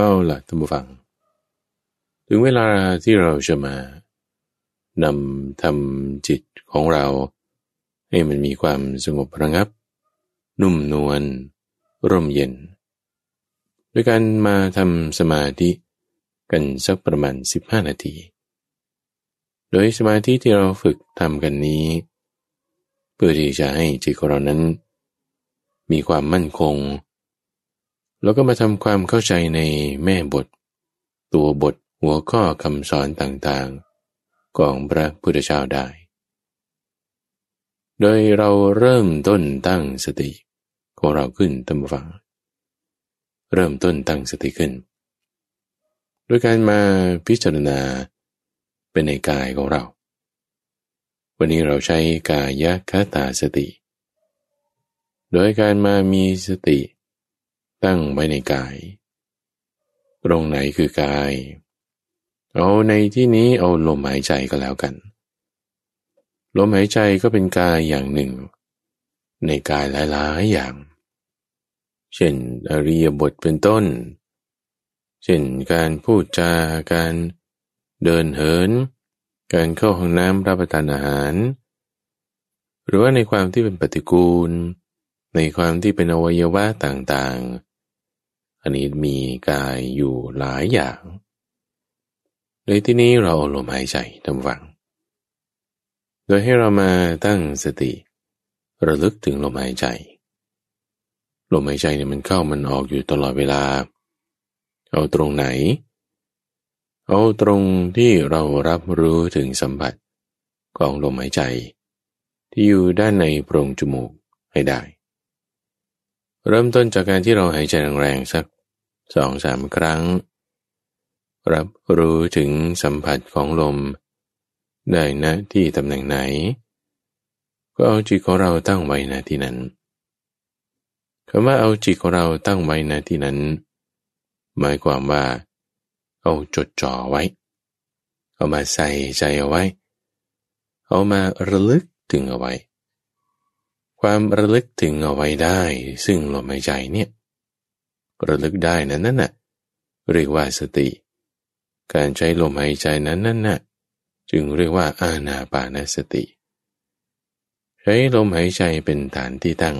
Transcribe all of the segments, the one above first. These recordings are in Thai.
เอาล่ะท่านผู้ฟัง ถึงเวลาที่เราจะมานำทำจิตของเรา ให้มันมีความสงบระงับ นุ่มนวลร่มเย็น ด้วยการมาทำสมาธิกันสักประมาณ 15 นาที โดยสมาธิที่เราฝึกทำกันนี้ เพื่อที่จะให้จิตของเรานั้น มีความมั่นคง แล้วก็มาทำความเข้าใจในแม่บท ตัวบทหัวข้อคำสอนต่างๆ ของพระพุทธเจ้าได้ โดยเราเริ่มต้นตั้งสติของเราขึ้นตามฟัง เริ่มต้นตั้งสติขึ้นโดยการมาพิจารณาเป็นในกายของเรา วันนี้เราใช้กายคตาสติ โดยการมามีสติ ตั้งไว้ในกาย ตรงไหนคือกาย เอาในที่นี้เอาลมหายใจก็แล้วกัน ลมหายใจก็เป็นกายอย่างหนึ่ง ในกายหลายๆอย่าง เช่นอริยบทเป็นต้น เช่นการพูดจาการเดินเหิน การเข้าห้องน้ำรับประทานอาหาร หรือว่าในความที่เป็นปฏิกูล ในความที่เป็นอวัยวะต่างๆ อันนี้มีกายอยู่หลายอย่างในที่นี้เราลมหายใจทำฝัง โดยให้เรามาตั้งสติ ระลึกถึงลมหายใจ ลมหายใจเนี่ยมันเข้ามันออกอยู่ตลอดเวลา เอาตรงไหน เอาตรงที่เรารับรู้ถึงสัมผัสของลมหายใจ ที่อยู่ด้านในโพรงจมูกให้ได้ เริ่มต้นจากการที่เราหายใจแรงๆสักสองสามครั้ง รับรู้ถึงสัมผัสของลม ได้นะที่ตำแหน่งไหน ก็เอาจิตของเราตั้งไว้นะที่นั้นคำว่าเอาจิตของเราตั้งไว้นะที่นั้น หมายความว่า เอาจดจ่อไว้ เอามาใส่ใจเอาไว้ เอามาระลึกถึงเอาไว้ ความระลึกถึงเอาไว้ได้ ซึ่งลมหายใจเนี่ยระลึกได้นั้นนั่นน่ะเรียกว่าสติ การใช้ลมหายใจนั้นนั่นน่ะจึงเรียกว่าอาณาปานสติ ใช้ลมหายใจเป็นฐานที่ตั้ง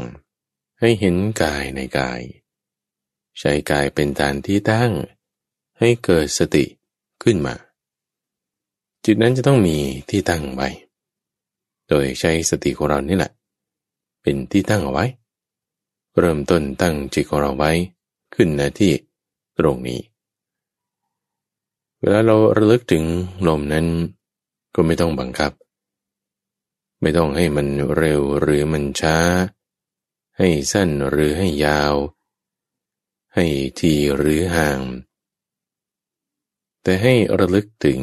ให้เห็นกายในกาย ใช้กายเป็นฐานที่ตั้ง ให้เกิดสติขึ้นมา จิตนั้นจะต้องมีที่ตั้งไว้ โดยใช้สติของเรานี่แหละ เป็นที่ตั้งเอาไว้ เริ่มต้นตั้งจิตของเราไว้ขึ้นนะที่ตรงนี้ เวลาเราระลึกถึงลมนั้น ก็ไม่ต้องบังคับ ไม่ต้องให้มันเร็วหรือมันช้า ให้สั้นหรือให้ยาว ให้ทีหรือห่าง แต่ให้ระลึกถึง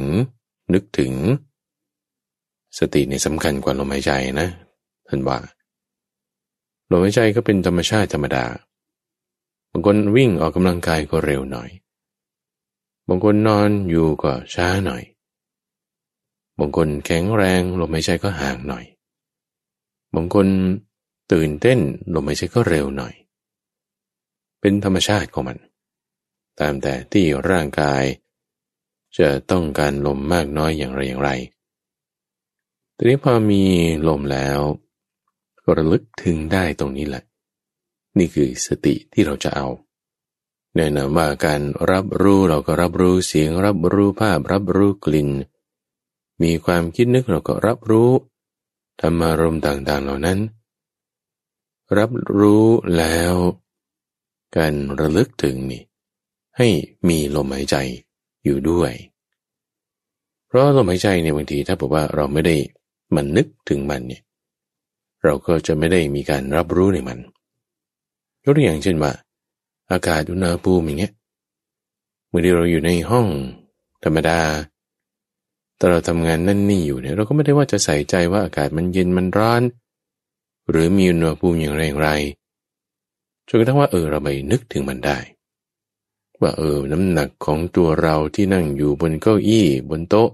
นึกถึง สติในสำคัญกว่าลมหายใจนะท่านว่า ลมหายใจก็เป็นธรรมชาติธรรมดา บางคนวิ่งออกกำลังกายก็เร็วหน่อย บางคนนอนอยู่ก็ช้าหน่อย บางคนแข็งแรงลมหายใจก็ห่างหน่อย บางคนตื่นเต้นลมหายใจก็เร็วหน่อย เป็นธรรมชาติของมัน ตามแต่ที่ร่างกาย จะต้องการลมมากน้อยอย่างไรอย่างไร ทีนี้พอมีลมแล้ว ระลึกถึงได้ตรงนี้แหละ นี่คือสติที่เราจะเอาแนะนำว่าการรับรู้เราก็รับรู้เสียง รับรู้ภาพ รับรู้กลิ่น มีความคิดนึกเราก็รับรู้ธรรมารมต่างๆเหล่านั้น รับรู้แล้ว การระลึกถึงนี่ ให้มีลมหายใจอยู่ด้วย เพราะลมหายใจเนี่ยบางทีถ้าบอกว่าเราไม่ได้มันนึกถึงมันเนี่ย เราก็จะไม่ได้มีการรับรู้ในมันยกตัวอย่างเช่นว่า อากาศอุณหภูมิอย่างเงี้ยเมื่อที่เราอยู่ในห้องธรรมดาแต่เราทำงานนั่นนี่อยู่เนี่ยเราก็ไม่ได้ว่าจะใส่ใจว่าอากาศมันเย็นมันร้อน หรือมีอุณหภูมิอย่างไรอย่างไรจนกระทั่งว่าเออเราไปนึกถึงมันได้ ว่าเออน้ำหนักของตัวเราที่นั่งอยู่บนเก้าอี้ บนโต๊ะ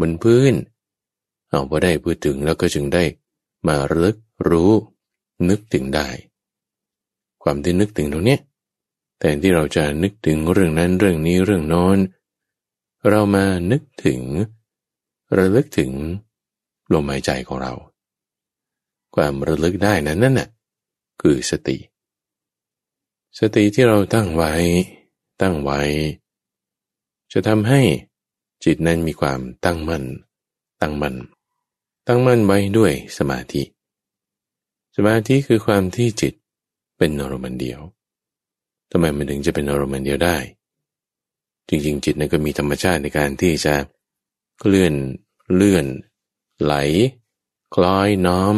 บนพื้น เอาพอได้พูดถึงแล้วก็จึงได้ มาระลึกรู้นึกถึงได้ ความที่นึกถึงตรงนี้แต่ที่เราจะนึกถึงเรื่องนั้นเรื่องนี้เรื่องน้นเรามานึกถึง ระลึกถึงลมหายใจของเรา ความระลึกได้นั้นนั่นน่ะคือสติ สติที่เราตั้งไว้ ตั้งไว้ จะทำให้จิตนั้นมีความตั้งมั่นตั้งมั่น ตั้งมั่นไว้ด้วยสมาธิ สมาธิคือความที่จิตเป็นอารมณ์เดียวทำไมมันถึงจะเป็นอารมณ์เดียวได้ จริงๆ จิตนั้นก็มีธรรมชาติในการที่จะเคลื่อนเลื่อน ไหล คล้อยน้อม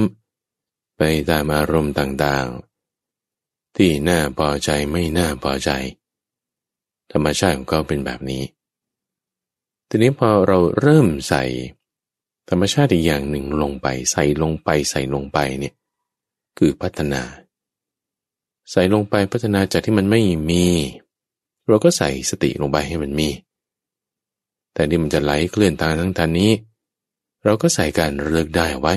ไปตามอารมณ์ต่างๆ ที่น่าพอใจไม่น่าพอใจ ธรรมชาติของเขาเป็นแบบนี้ ทีนี้พอเราเริ่มใส่ ธรรมชาติอีกอย่างหนึ่งลงไป ใส่ลงไปใส่ลงไปเนี่ยคือพัฒนา ใส่ลงไปพัฒนาจากที่มันไม่มี เราก็ใส่สติลงไปให้มันมี แต่นี่มันจะไหลเคลื่อนทางทั้งทานนี้ เราก็ใส่การเลือกได้ไว้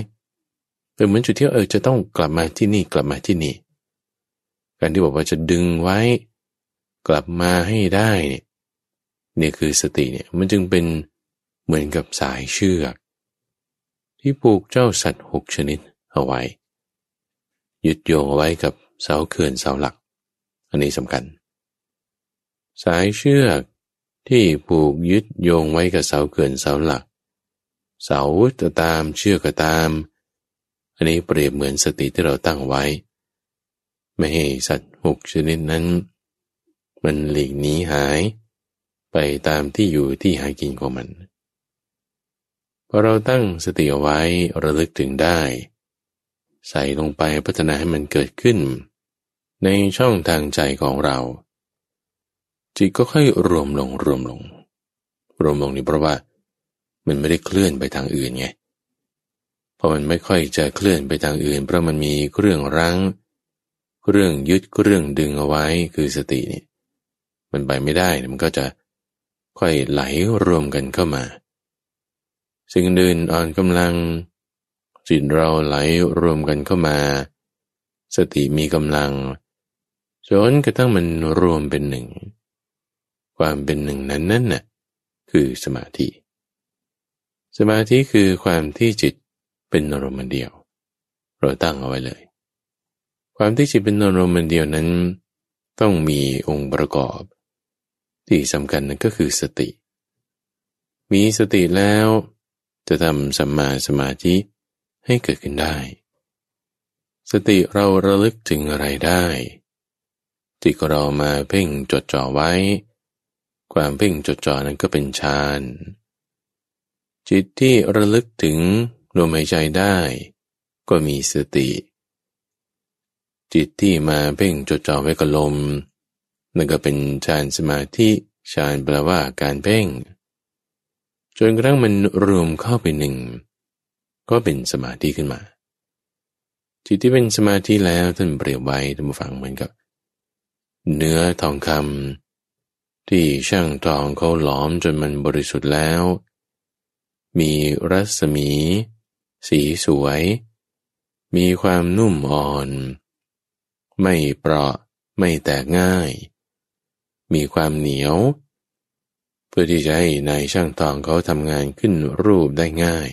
เป็นเหมือนจุดที่เออจะต้องกลับมาที่นี่กลับมาที่นี่ การที่บอกว่าจะดึงไว้ กลับมาให้ได้เนี่ยนี่คือสติเนี่ยมันจึงเป็นเหมือนกับสายเชือก ที่ผูกเจ้าสัตว์หกชนิดเอาไว้ ยึดโยงเอาไว้กับเสาเขื่อนเสาหลัก อันนี้สำคัญ สายเชือกที่ผูกยึดโยงไว้กับเสาเขื่อนเสาหลัก เสาจะตามเชือกก็ตาม อันนี้เปรียบเหมือนสติที่เราตั้งไว้ ไม่ให้สัตว์หกชนิดนั้น มันหลีกหนีหาย ไปตามที่อยู่ที่หากินของมัน เราตั้งสติเอาไว้ระลึกถึงได้ ใส่ลงไปพัฒนาให้มันเกิดขึ้น ในช่องทางใจของเรา จิตก็ค่อยรวมลงรวมลง รวมลงนี่เพราะว่ามันไม่ได้เคลื่อนไปทางอื่นไงเพราะมันไม่ค่อยจะเคลื่อนไปทางอื่น เพราะมันมีเครื่องรั้ง เครื่องยึดเครื่องดึงเอาไว้คือสตินี่มันไปไม่ได้มันก็จะค่อยไหลรวมกันเข้ามา สิ่งอื่นอ่อนกำลัง จิตเราไหลรวมกันเข้ามา สติมีกำลังจนกระทั่งมันรวมเป็นหนึ่ง ความเป็นหนึ่งนั้นนั่นน่ะคือสมาธิ สมาธิคือความที่จิตเป็นอารมณ์เดียว เราตั้งเอาไว้เลย ความที่จิตเป็นอารมณ์เดียวนั้น ต้องมีองค์ประกอบ ที่สำคัญนั่นก็คือสติ มีสติแล้ว จะทำสัมมาสมาธิให้เกิดขึ้นได้ สติเราระลึกถึงอะไรได้ที่เรามาเพ่งจดจ่อไว้ ความเพ่งจดจ่อนั้นก็เป็นฌานจิตที่ระลึกถึงลมหายใจได้ ก็มีสติ จิตที่มาเพ่งจดจ่อไว้กับลมนั่นก็เป็นฌานสมาธิฌานแปลว่าการเพ่ง จนกระทั่งมันรวมเข้าไปหนึ่ง ก็เป็นสมาธิขึ้นมา จิตที่เป็นสมาธิแล้วท่านเปรียบไว้ท่านฟังเหมือนกับ เนื้อทองคำที่ช่างทองเขาหลอมจนมันบริสุทธิ์แล้ว มีรัศมี สีสวย มีความนุ่มอ่อน ไม่เปราะไม่แตกง่าย มีความเหนียว พื่อที่จะให้นายช่างทองเขาทำงานขึ้นรูปได้ง่าย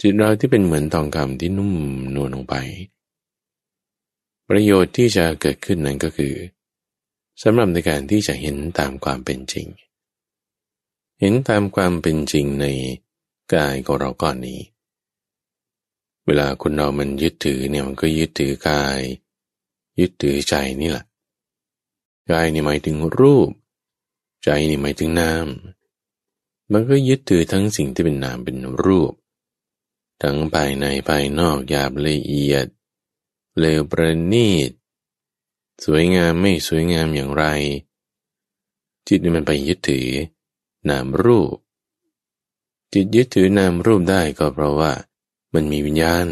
จิตเราที่เป็นเหมือนทองคำที่นุ่มนวลลงไป ประโยชน์ที่จะเกิดขึ้นนั้นก็คือสำหรับในการที่จะเห็นตามความเป็นจริง เห็นตามความเป็นจริงในกายของเราก่อนนี้ เวลาคนเรามันยึดถือเนี่ยมันก็ยึดถือกาย ยึดถือใจนี่แหละกายนี่หมายถึงรูป ใจนี่หมายถึงนาม มันก็ยึดถือทั้งสิ่งที่เป็นนามเป็นรูป ทั้งภายในภายนอกหยาบละเอียด เลวประณีต สวยงามไม่สวยงามอย่างไร จิตมันไปยึดถือนามรูป จิตยึดถือนามรูปได้ก็เพราะว่ามันมีวิญญาณ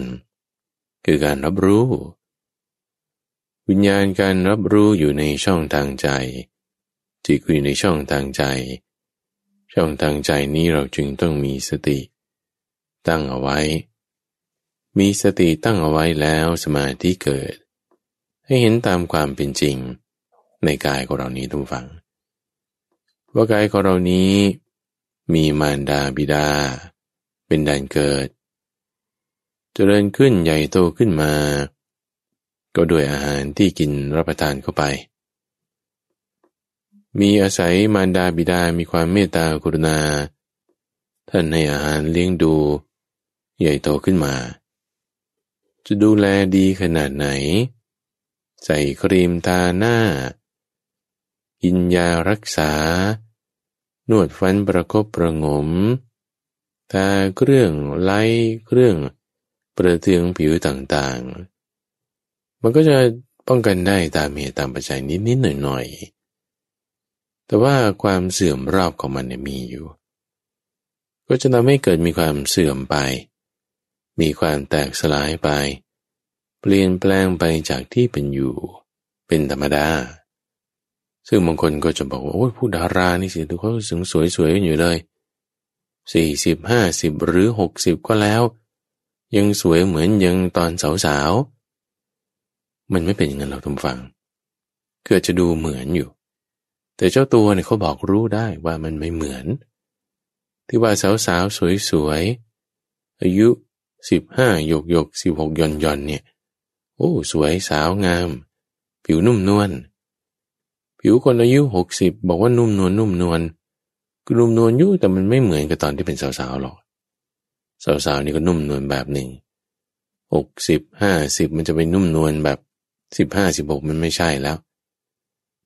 คือการรับรู้ วิญญาณการรับรู้อยู่ในช่องทางใจ จิตอยู่ในช่องทางใจ ช่องทางใจนี้เราจึงต้องมีสติ ตั้งเอาไว้ มีสติตั้งเอาไว้แล้วสมาธิเกิด ให้เห็นตามความเป็นจริง ในกายของเรานี้ทุกฝัง ว่ากายของเรานี้ มีมารดาบิดา เป็นแดนเกิดเจริญขึ้นใหญ่โตขึ้นมา ก็ด้วยอาหารที่กินรับประทานเข้าไป มีอาศัยมารดาบิดา มีความเมตตากรุณา ท่านให้อาหารเลี้ยงดู ใหญ่โตขึ้นมา จะดูแลดีขนาดไหน ใส่ครีมทาหน้า กินยารักษา นวดฟันประคบประงม ทาเครื่องไล่เครื่องประเทืองผิวต่างๆ มันก็จะป้องกันได้ตามเหตุตามปัจจัยนิดๆหน่อยๆ แต่ว่าความเสื่อมรอบของมันเนี่ยมีอยู่ ก็จะทำให้เกิดมีความเสื่อมไป มีความแตกสลายไป เปลี่ยนแปลงไปจากที่เป็นอยู่ เป็นธรรมดา ซึ่งบางคนก็จะบอกว่าโอ้ยผู้ดารานี่สิดูเขาสึงสวยๆกันอยู่เลยสี่สิบห้าสิบหรือหกสิบก็แล้ว ยังสวยเหมือนยังตอนสาวๆมันไม่เป็นอย่างนั้นเราทุกฟัง เกิดจะดูเหมือนอยู่ แต่เจ้าตัวเนี่ยเขาบอกรู้ได้ว่ามันไม่เหมือน ที่ว่าสาวๆสวยๆอายุสิบห้าหยกหยกสิบหกย่อนย่อนเนี่ย โอ้สวยสาวงาม ผิวนุ่มนวลผิวคนอายุหกสิบบอกว่านุ่มนวลนุ่มนวลก็นุ่มนวลอยู่แต่มันไม่เหมือนกับตอนที่เป็นสาวๆหรอกสาวๆนี่ก็นุ่มนวลแบบหนึ่งหกสิบห้าสิบมันจะไปนุ่มนวลแบบสิบห้าสิบหกมันไม่ใช่แล้ว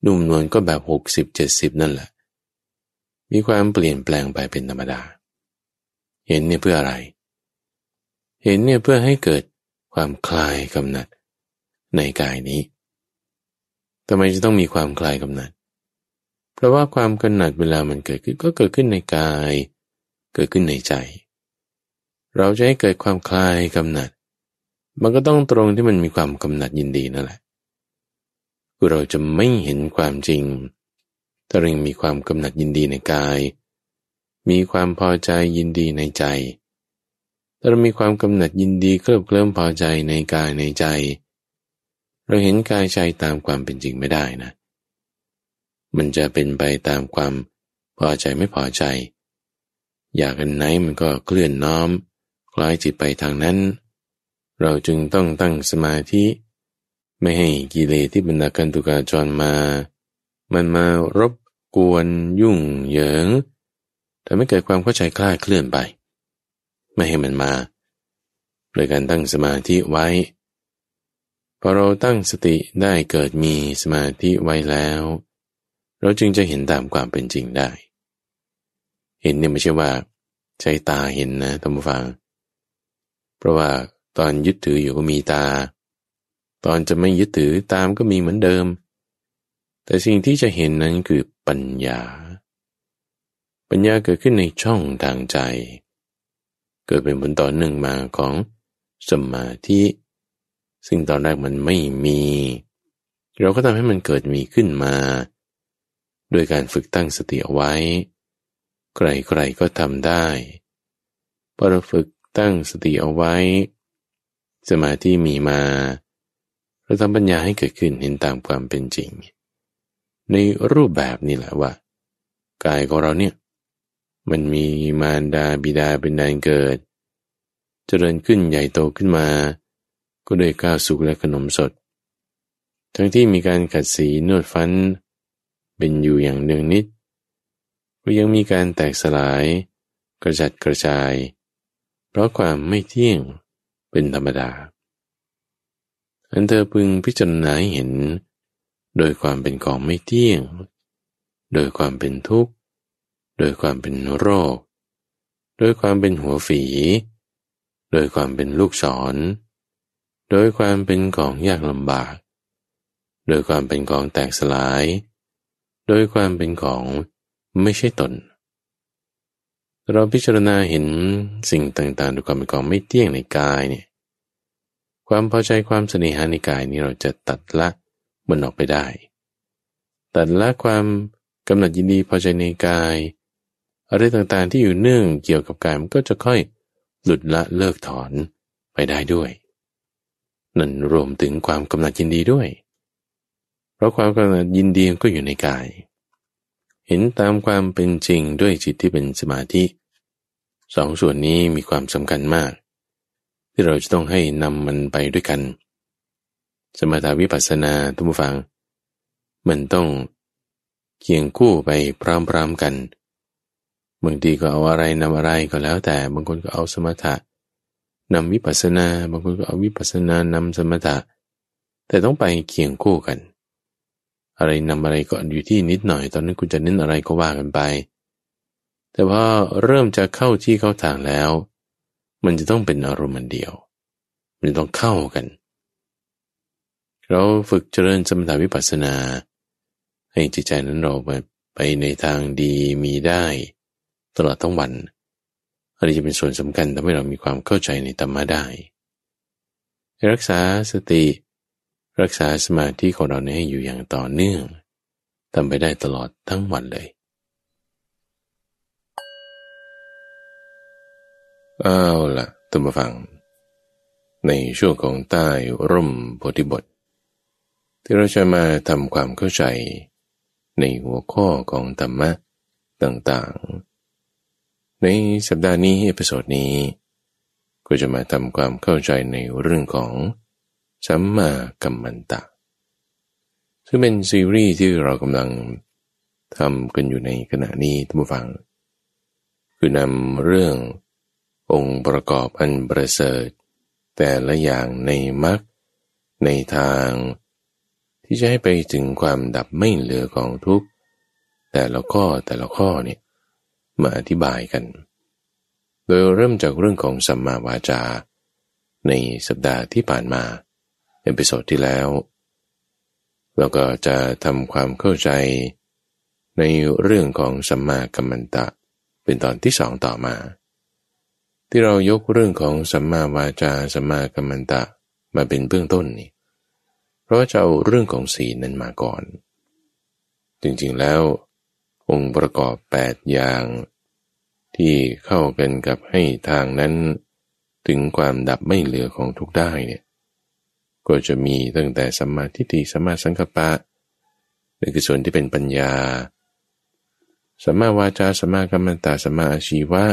นุ่มนวลก็แบบหกสิบเจ็ดสิบนั่นแหละ มีความเปลี่ยนแปลงไปเป็นธรรมดา เห็นเนี่ยเพื่ออะไร เห็นเนี่ยเพื่อให้เกิดความคลายกำหนัดในกายนี้ทำไมจะต้องมีความคลายกำหนัด เพราะว่าความกำหนัดเวลามันเกิดขึ้นก็เกิดขึ้นในกาย เกิดขึ้นในใจ เราจะให้เกิดความคลายกำหนัด มันก็ต้องตรงที่มันมีความกำหนัดยินดีนั่นแหละ คือเราจะไม่เห็นความจริง ถ้าเรามีความกำหนัดยินดีในกาย มีความพอใจยินดีในใจ ถ้าเรามีความกำหนัดยินดีเคลิบเคลิ้มพอใจในกายในใจ เราเห็นกายใจตามความเป็นจริงไม่ได้นะ มันจะเป็นไปตามความพอใจไม่พอใจ อยากกันไหนมันก็เคลื่อนน้อมคล้ายจิตไปทางนั้น เราจึงต้องตั้งสมาธิ ไม่ให้กิเลสที่บรรดากันตุกาจรมา มันมารบกวนยุ่งเหยิงทำให้เกิดความเข้าใจคลาดเคลื่อนไป ไม่ให้มันมา โดยการตั้งสมาธิไว้ พอเราตั้งสติได้เกิดมีสมาธิไว้แล้ว เราจึงจะเห็นตามความเป็นจริงได้ เห็นเนี่ยไม่ใช่ว่า ใช้ตาเห็นนะท่านผู้ฟัง เพราะว่าตอนยึดถืออยู่ก็มีตา ตอนจะไม่ยึดถือตามก็มีเหมือนเดิม แต่สิ่งที่จะเห็นนั้นคือปัญญา ปัญญาเกิดขึ้นในช่องทางใจ เกิดเป็นผลต่อหนึ่งมาของสมาธิซึ่งตอนแรกมันไม่มี เราก็ทำให้มันเกิดมีขึ้นมาโดยการฝึกตั้งสติเอาไว้ ใครๆก็ทำได้พอเราฝึกตั้งสติเอาไว้ สมาธิมีมา เราทำปัญญาให้เกิดขึ้นเห็นตามความเป็นจริง ในรูปแบบนี่แหละว่ากายของเราเนี่ยมันมีมารดาบิดาเป็นแดนเกิด เจริญขึ้นใหญ่โตขึ้นมา ก็ด้วยก้าวสุกและขนมสด ทั้งที่มีการขัดสีนวดฟัน เป็นอยู่อย่างเนืองนิด ก็ยังมีการแตกสลาย กระจัดกระจาย เพราะความไม่เที่ยงเป็นธรรมดา อันเธอพึงพิจารณาเห็น โดยความเป็นของไม่เที่ยง โดยความเป็นทุกข์ โดยความเป็นโรค โดยความเป็นหัวฝี โดยความเป็นลูกศร โดยความเป็นของยากลำบาก โดยความเป็นของแตกสลาย โดยความเป็นของไม่ใช่ตน เราพิจารณาเห็นสิ่งต่างๆด้วยความเป็นของไม่เที่ยงในกายเนี่ย ความพอใจความเสน่หาในกายนี้เราจะตัดละมันออกไปได้ ตัดละความกำหนัดยินดีพอใจในกาย อะไรต่างๆที่อยู่เนื่องเกี่ยวกับกายมันก็จะค่อยหลุดละเลิกถอนไปได้ด้วย นั่นรวมถึงความกำหนัดยินดีด้วย เพเพราะความกำหนัดยินดีก็อยู่ในกาย เห็นตามความเป็นจริงด้วยจิตที่เป็นสมาธิสองส่วนนี้มีความสำคัญมาก ที่เราจะต้องให้นำมันไปด้วยกัน สมถาวิปัสสนาทุกฝัง มันต้องเคียงคู่ไปพร้อมๆกันบางทีก็เอาอะไรนำอะไรก็แล้ว แต่บางคนก็เอาสมถะนำวิปัสสนาบางคนก็เอาวิปัสสนานำสมถะ แต่ต้องไปเคียงคู่กัน อะไรนำอะไรก็อยู่ที่นิดหน่อย ตอนนั้นคุณจะเน้นอะไรก็ว่ากันไป แต่ว่าเริ่มจะเข้าที่เข้าทางแล้ว มันจะต้องเป็นอารมณ์เดียว มันต้องเข้ากัน เราฝึกเจริญสมถาวิปัสสนา ให้จิตใจนั้นเราไปในทางดีมีได้ ตลอดทั้งวันอันนี้จะเป็นส่วนสำคัญทำให้เรามีความเข้าใจในธรรมะได้ รักษาสติ รักษาสมาธิของเราให้อยู่อย่างต่อเนื่องทำไปได้ตลอดทั้งวันเลย เอาละตัมฟัง ในช่วงของใต้ร่มโพธิบท ที่เราจะมาทำความเข้าใจ ในหัวข้อของธรรมะต่างๆ ในสัปดาห์นี้ episode นี้ ก็จะมาทำความเข้าใจในเรื่องของสัมมากัมมันตะ ซึ่งเป็นซีรีส์ที่เรากำลังทำกันอยู่ในขณะนี้ท่านผู้ฟัง คือนำเรื่อง องค์ประกอบอันประเสริฐ แต่ละอย่างในมรรคในทาง ที่จะให้ไปถึงความดับไม่เหลือของทุกข์แต่ละข้อแต่ละข้อเนี่ยมาอธิบายกัน โดยเริ่มจากเรื่องของสัมมาวาจา ในสัปดาห์ที่ผ่านมา episode ที่แล้ว เราก็จะทำความเข้าใจ ในเรื่องของสัมมากัมมันตะ เป็นตอนที่สองต่อมา ที่เรายกเรื่องของสัมมาวาจาสัมมากัมมันตะมาเป็นเบื้องต้นนี่เพราะจะเอาเรื่องของศีลนั้นมาก่อน จริงๆแล้ว องค์ประกอบ 8 อย่าง ที่เข้ากันกับให้ทางนั้น ถึงความดับไม่เหลือของทุกได้เนี่ยก็จะมีตั้งแต่สัมมาทิฏฐิสัมมาสังกัปปะนี่คือส่วนที่เป็นปัญญาสัมมาวาจาสัมมากัมมันตาสัมมาอาชีวะ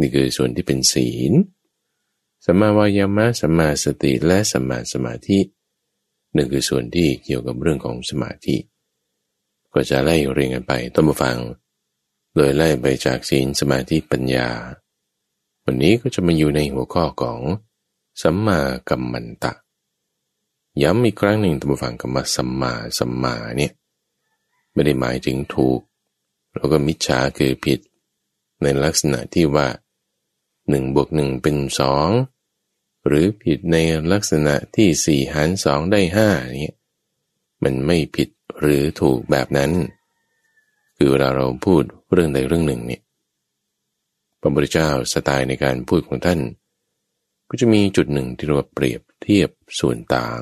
นี่คือส่วนที่เป็นศีลสัมมาวายามะสัมมาสติและสัมมาสมาธินึ่คือส่วนที่เกี่ยวกับเรื่องของสมาธิ ก็จะไล่เรียงกันไปต้องมาฟัง โดยไล่ไปจากศีลสมาธิปัญญา วันนี้ก็จะมาอยู่ในหัวข้อของสัมมากัมมันตะ ย้ำอีกครั้งหนึ่งตัวฟังคำว่าสัมมาสัมมาเนี่ยไม่ได้หมายถึงถูก แล้วก็มิจฉาคือผิด ในลักษณะที่ว่า หนึ่งบวกหนึ่งเป็นสองหรือผิดในลักษณะที่สี่หารสองได้ห้าเนี่ยมันไม่ผิดหรือถูกแบบนั้น คือเวลาเราพูดเรื่องใดเรื่องหนึ่งเนี่ยพระพุทธเจ้าสไตล์ในการพูดของท่าน ก็จะมีจุดหนึ่งที่เราเปรียบเทียบส่วนต่าง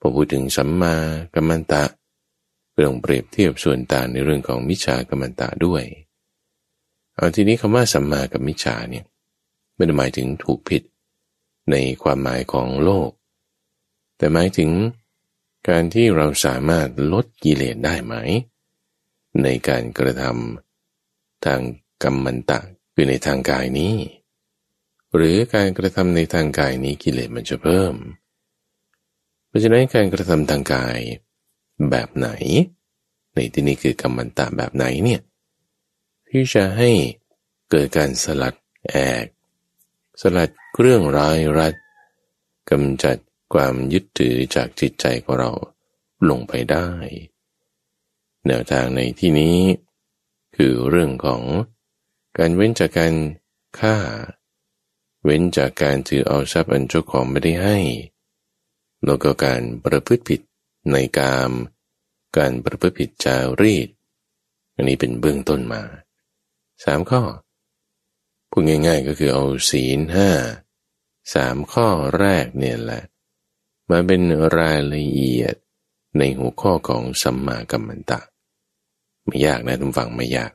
พอพูดถึงสัมมากัมมันตะเรื่องเปรียบเทียบส่วนต่างในเรื่องของมิจฉากัมมันตะด้วย ทีนี้คำว่าสัมมากับมิจฉาเนี่ยไม่ได้หมายถึงถูกผิดในความหมายของโลก แต่หมายถึงการที่เราสามารถลดกิเลสได้ไหม ในการกระทำทางกรรมมันตะคือในทางกายนี้ หรือการกระทำในทางกายนี้กิเลสมันจะเพิ่ม เพราะฉะนั้นการกระทำทางกายแบบไหน ในที่นี้คือกรรมมันตะแบบไหนเนี่ย ที่จะให้เกิดการสลัดแอก สลัดเครื่องร้ายรัดกำจัดความยึดถือจากจิตใจของเราลงไปได้ แนวทางในที่นี้ คือเรื่องของการเว้นจากการฆ่า เว้นจากการถือเอาทรัพย์อันเจ้าของไม่ได้ให้ แล้วก็การประพฤติผิดในกาม การประพฤติผิดจารีต อันนี้เป็นเบื้องต้นมา สามข้อ พูดง่าย ๆ ก็คือเอาศีลห้าสามข้อแรกเนี่ยแหละ มาเป็นรายละเอียดในหัวข้อของสัมมากัมมันตะ ไม่ยากนะทุกฝังไม่ยาก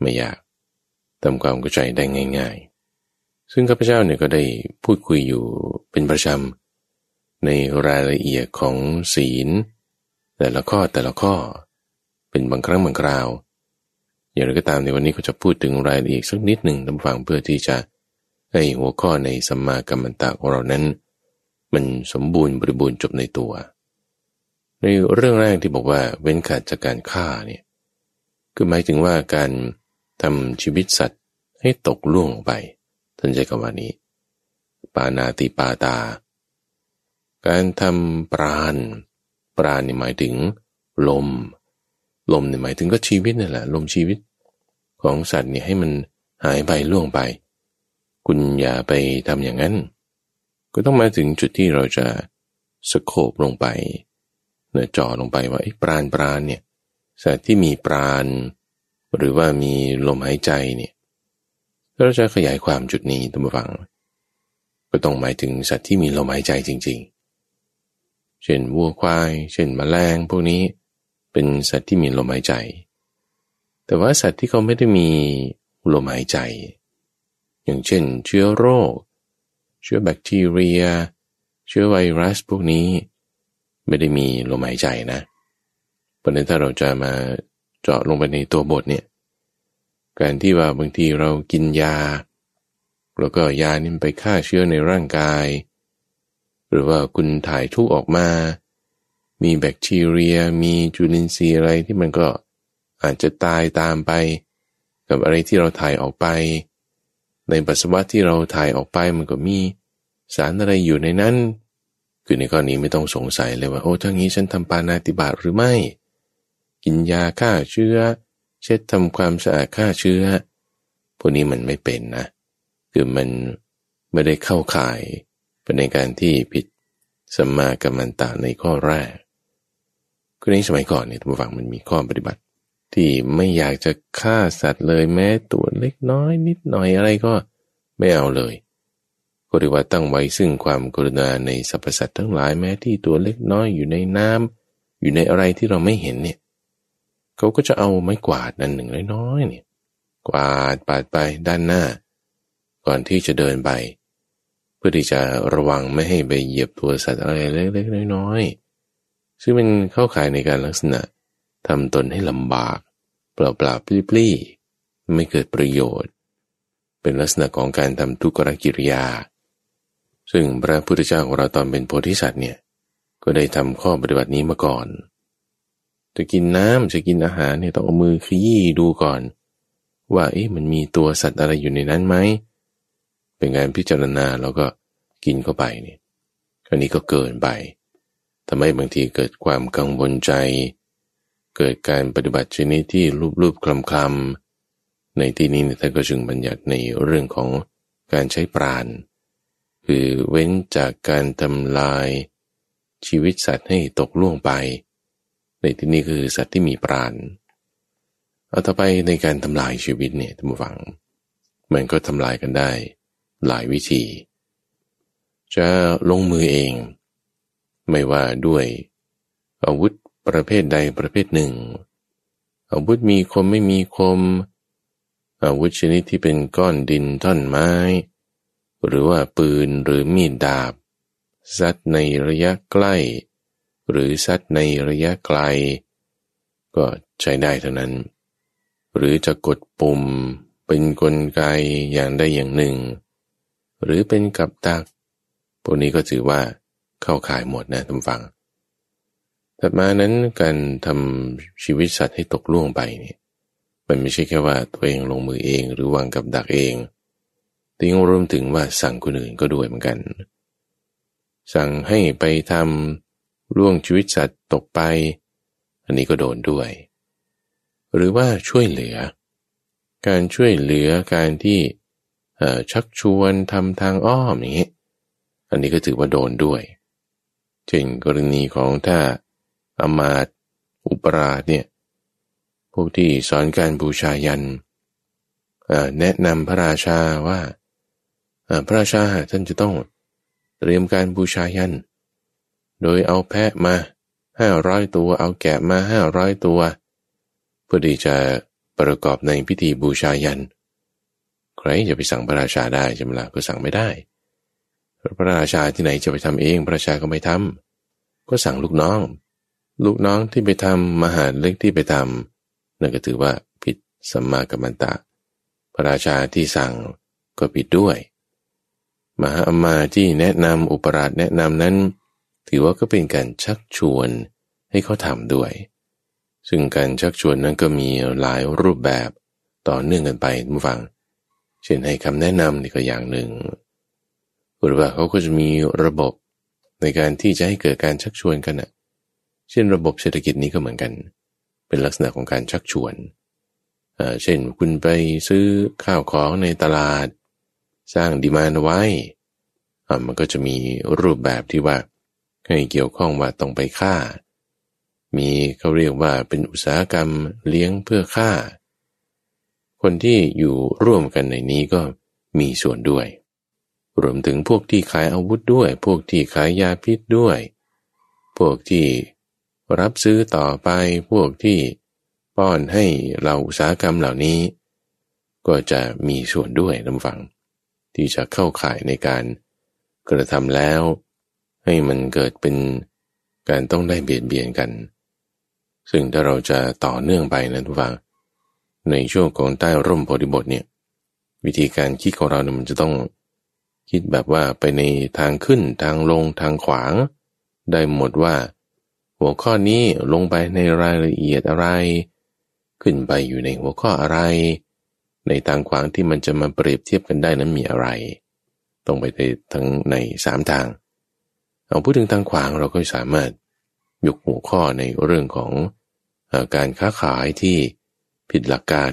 ไม่ยากทำความเข้าใจได้ง่าย ๆ ซึ่งข้าพเจ้าเนี่ยก็ได้พูดคุยอยู่เป็นประจำในรายละเอียดของศีล แต่ละข้อแต่ละข้อ เป็นบางครั้งบางคราว อย่างไรก็ตามในวันนี้ก็จะพูดถึงรายละเอียดสักนิดหนึ่งตามฟังเพื่อที่จะให้หัวข้อในสัมมากัมมันตะของเรานั้น มันสมบูรณ์บริบูรณ์จบในตัว ในเรื่องแรกที่บอกว่าเว้นขาดจากการฆ่าเนี่ยคือหมายถึงว่าการทำชีวิตสัตว์ให้ตกล่วงลงไปท่านใจคำว่านี้ ปานาติปาตา การทำปราณ ปราณนี่หมายถึง ลม ลมนี่หมายถึงก็ชีวิตนั่แหละ ลมชีวิตของสัตว์เนี่ยให้มันหายไปล่วงไป คุณอย่าไปทำอย่างนั้น ก็ต้องมาถึงจุดที่เราจะสโคบลงไปเนื้อจ่อลงไปว่าไอ้ปราณปราณเนี่ยสัตว์ที่มีปราณหรือว่ามีลมหายใจเนี่ยเราจะขยายความจุดนี้ตั้งฟัง ก็ต้องหมายถึงสัตว์ที่มีลมหายใจจริง ๆ เช่นวัวควาย เช่นมแมลงพวกนี้ เป็นสัตว์ที่มีลมหายใจ แต่ว่าสัตว์ที่เขาไม่ได้มีลมหายใจ อย่างเช่น เชื้อโรค เชื้อแบคทีเรีย เชื้อไวรัสพวกนี้ ไม่ได้มีลมหายใจนะเพราะนั้นถ้าเราจะมาเจาะลงไปในตัวบทเนี่ย การที่ว่าบางทีเรากินยา แล้วก็ยานี่ไปฆ่าเชื้อในร่างกาย หรือว่าคุณถ่ายทุกออกมา มีแบคทีเรีย มีจุลินทรีย์อะไรที่มันก็อาจจะตายตามไป กับอะไรที่เราถ่ายออกไป ในปัสสาวะที่เราถ่ายออกไปมันก็มีสารอะไรอยู่ในนั้น คือในกรณีไม่ต้องสงสัยเลยว่า โอ้ทั้งนี้ฉันทำปานาติบาตหรือไม่ กินยาฆ่าเชื้อ เช็ดทำความสะอาดฆ่าเชื้อ พวกนี้มันไม่เป็นนะ คือมันไม่ได้เข้าข่ายเป็นในการที่ผิดสัมมากัมมันตะในข้อแรก คือในสมัยก่อนเนี่ยท่านผู้ฟังมันมีข้อปฏิบัติ ที่ไม่อยากจะฆ่าสัตว์เลยแม้ตัวเล็กน้อยนิดหน่อยอะไรก็ไม่เอาเลย ก็เรียกว่าตั้งไว้ซึ่งความกรุณาในสรรพสัตว์ทั้งหลายแม้ที่ตัวเล็กน้อยอยู่ในน้ำอยู่ในอะไรที่เราไม่เห็นเนี่ยเขาก็จะเอาไม้กวาดนั่นหนึ่งน้อยๆเนี่ยกวาดปาดไปด้านหน้า ก่อนที่จะเดินไป เพื่อที่จะระวังไม่ให้ไปเหยียบตัวสัตว์อะไรเล็กๆน้อยๆ ซึ่งมันเข้าข่ายในการลักษณะทำตนให้ลำบาก เปล่าๆปลี้ๆไม่เกิดประโยชน์ เป็นลักษณะของการทำทุกขกิริยา ซึ่งพระพุทธเจ้าของเราตอนเป็นโพธิสัตว์เนี่ยก็ได้ทำข้อปฏิบัตินี้มาก่อน จะกินน้ำจะกินอาหารเนี่ยต้องเอามือขยี้ดูก่อน ว่าเอ๊ะมันมีตัวสัตว์อะไรอยู่ในนั้นไหมเป็นการพิจารณาแล้วก็กินเข้าไปเนี่ยอันนี้ก็เกินไป ทำให้บางทีเกิดความกังวลใจ เกิดการปฏิบัติชนิดที่รูปๆคลำคลำในที่นี้ท่านก็จึงบัญญัติในเรื่องของการใช้ปราณ คือเว้นจากการทำลาย ชีวิตสัตว์ให้ตกล่วงไป ในที่นี้คือสัตว์ที่มีปราณเอาต่อไปในการทำลายชีวิตเนี่ยท่านผู้ฟัง มันก็ทำลายกันได้ หลายวิธี จะลงมือเอง ไม่ว่าด้วย อาวุธประเภทใดประเภทหนึ่ง อาวุธมีคมไม่มีคม อาวุธชนิดที่เป็นก้อนดินท่อนไม้ หรือว่าปืนหรือมีดดาบซัดในระยะใกล้ หรือซัดในระยะไกล ก็ใช้ได้เท่านั้น หรือจะกดปุ่มเป็นนกลไกอย่างใดอย่างหนึ่ง หรือเป็นกับดักพวกนี้ก็ถือว่า เข้าข่ายหมดนะท่านฟัง ถัดมานั้นการทำชีวิตสัตว์ให้ตกล่วงไปเนี่ยมันไม่ใช่แค่ว่าตัวเองลงมือเองหรือวางกับดักเองแต่ยังรวมถึงว่าสั่งคนอื่นก็ด้วยเหมือนกัน สั่งให้ไปทำล่วงชีวิตสัตว์ตกไป อันนี้ก็โดนด้วย หรือว่าช่วยเหลือ การช่วยเหลือการที่ชักชวนทำทางอ้อมอย่างนี้ อันนี้ก็ถือว่าโดนด้วย เช่นกรณีของถ้าอมาตอุปราชเนี่ยพวกที่สอนการบูชายันแนะนำพระราชาว่าพระราชาท่านจะต้องเตรียมการบูชายัน โดยเอาแพะมาห้าร้อยตัวเอาแกะมาห้าร้อยตัว เพื่อที่จะประกอบในพิธีบูชายัน ใครจะไปสั่งพระราชาได้จะมาละก็สั่งไม่ได้ พระราชาที่ไหนจะไปทำเอง พระราชาก็ไม่ทำก็สั่งลูกน้อง ลูกน้องที่ไปทำมหาเล็กที่ไปทำนั่นก็ถือว่าผิดสัมมากัมมันตะ พระราชาที่สั่งก็ผิดด้วย มหาอมาที่แนะนำอุปราชแนะนำนั้น ถือว่าก็เป็นการชักชวนให้เขาทำด้วย ซึ่งการชักชวนนั้นก็มีหลายรูปแบบต่อเนื่องกันไปทุกฝังเช่นให้คำแนะนำนี่ก็อย่างหนึ่ง หรือว่าเขาก็จะมีระบบในการที่จะให้เกิดการชักชวนกันนะเช่นระบบเศรษฐกิจนี้ก็เหมือนกัน เป็นลักษณะของการชักชวน เช่นคุณไปซื้อข้าวของในตลาด สร้างดีมานไว้ มันก็จะมีรูปแบบที่ว่าให้เกี่ยวข้องว่าต้องไปฆ่า มีเขาเรียกว่าเป็นอุตสาหกรรมเลี้ยงเพื่อฆ่า คนที่อยู่ร่วมกันในนี้ก็มีส่วนด้วย รวมถึงพวกที่ขายอาวุธด้วย พวกที่ขายยาพิษด้วย พวกที่รับซื้อต่อไป พวกที่ป้อนให้เราอุตสาหกรรมเหล่านี้ ก็จะมีส่วนด้วยลำฝัง ที่จะเข้าข่ายในการกระทำแล้ว ให้มันเกิดเป็นการต้องได้เบียดเบียนกัน ซึ่งถ้าเราจะต่อเนื่องไปนะทุกฝัง ในช่วงของใต้ร่มโพธิบทเนี่ย วิธีการคิดของเราเนี่ยมันจะต้อง คิดแบบว่าไปในทางขึ้นทางลงทางขวาง ได้หมดว่า หัวข้อนี้ลงไปในรายละเอียดอะไร ขึ้นไปอยู่ในหัวข้ออะไร ในทางขวางที่มันจะมาเปรียบเทียบกันได้นั้นมีอะไรต้องไปในทั้งในสามทาง เอาพูดถึงทางขวางเราก็สามารถยกหัวข้อในเรื่องของการค้าขายที่ผิดหลักการ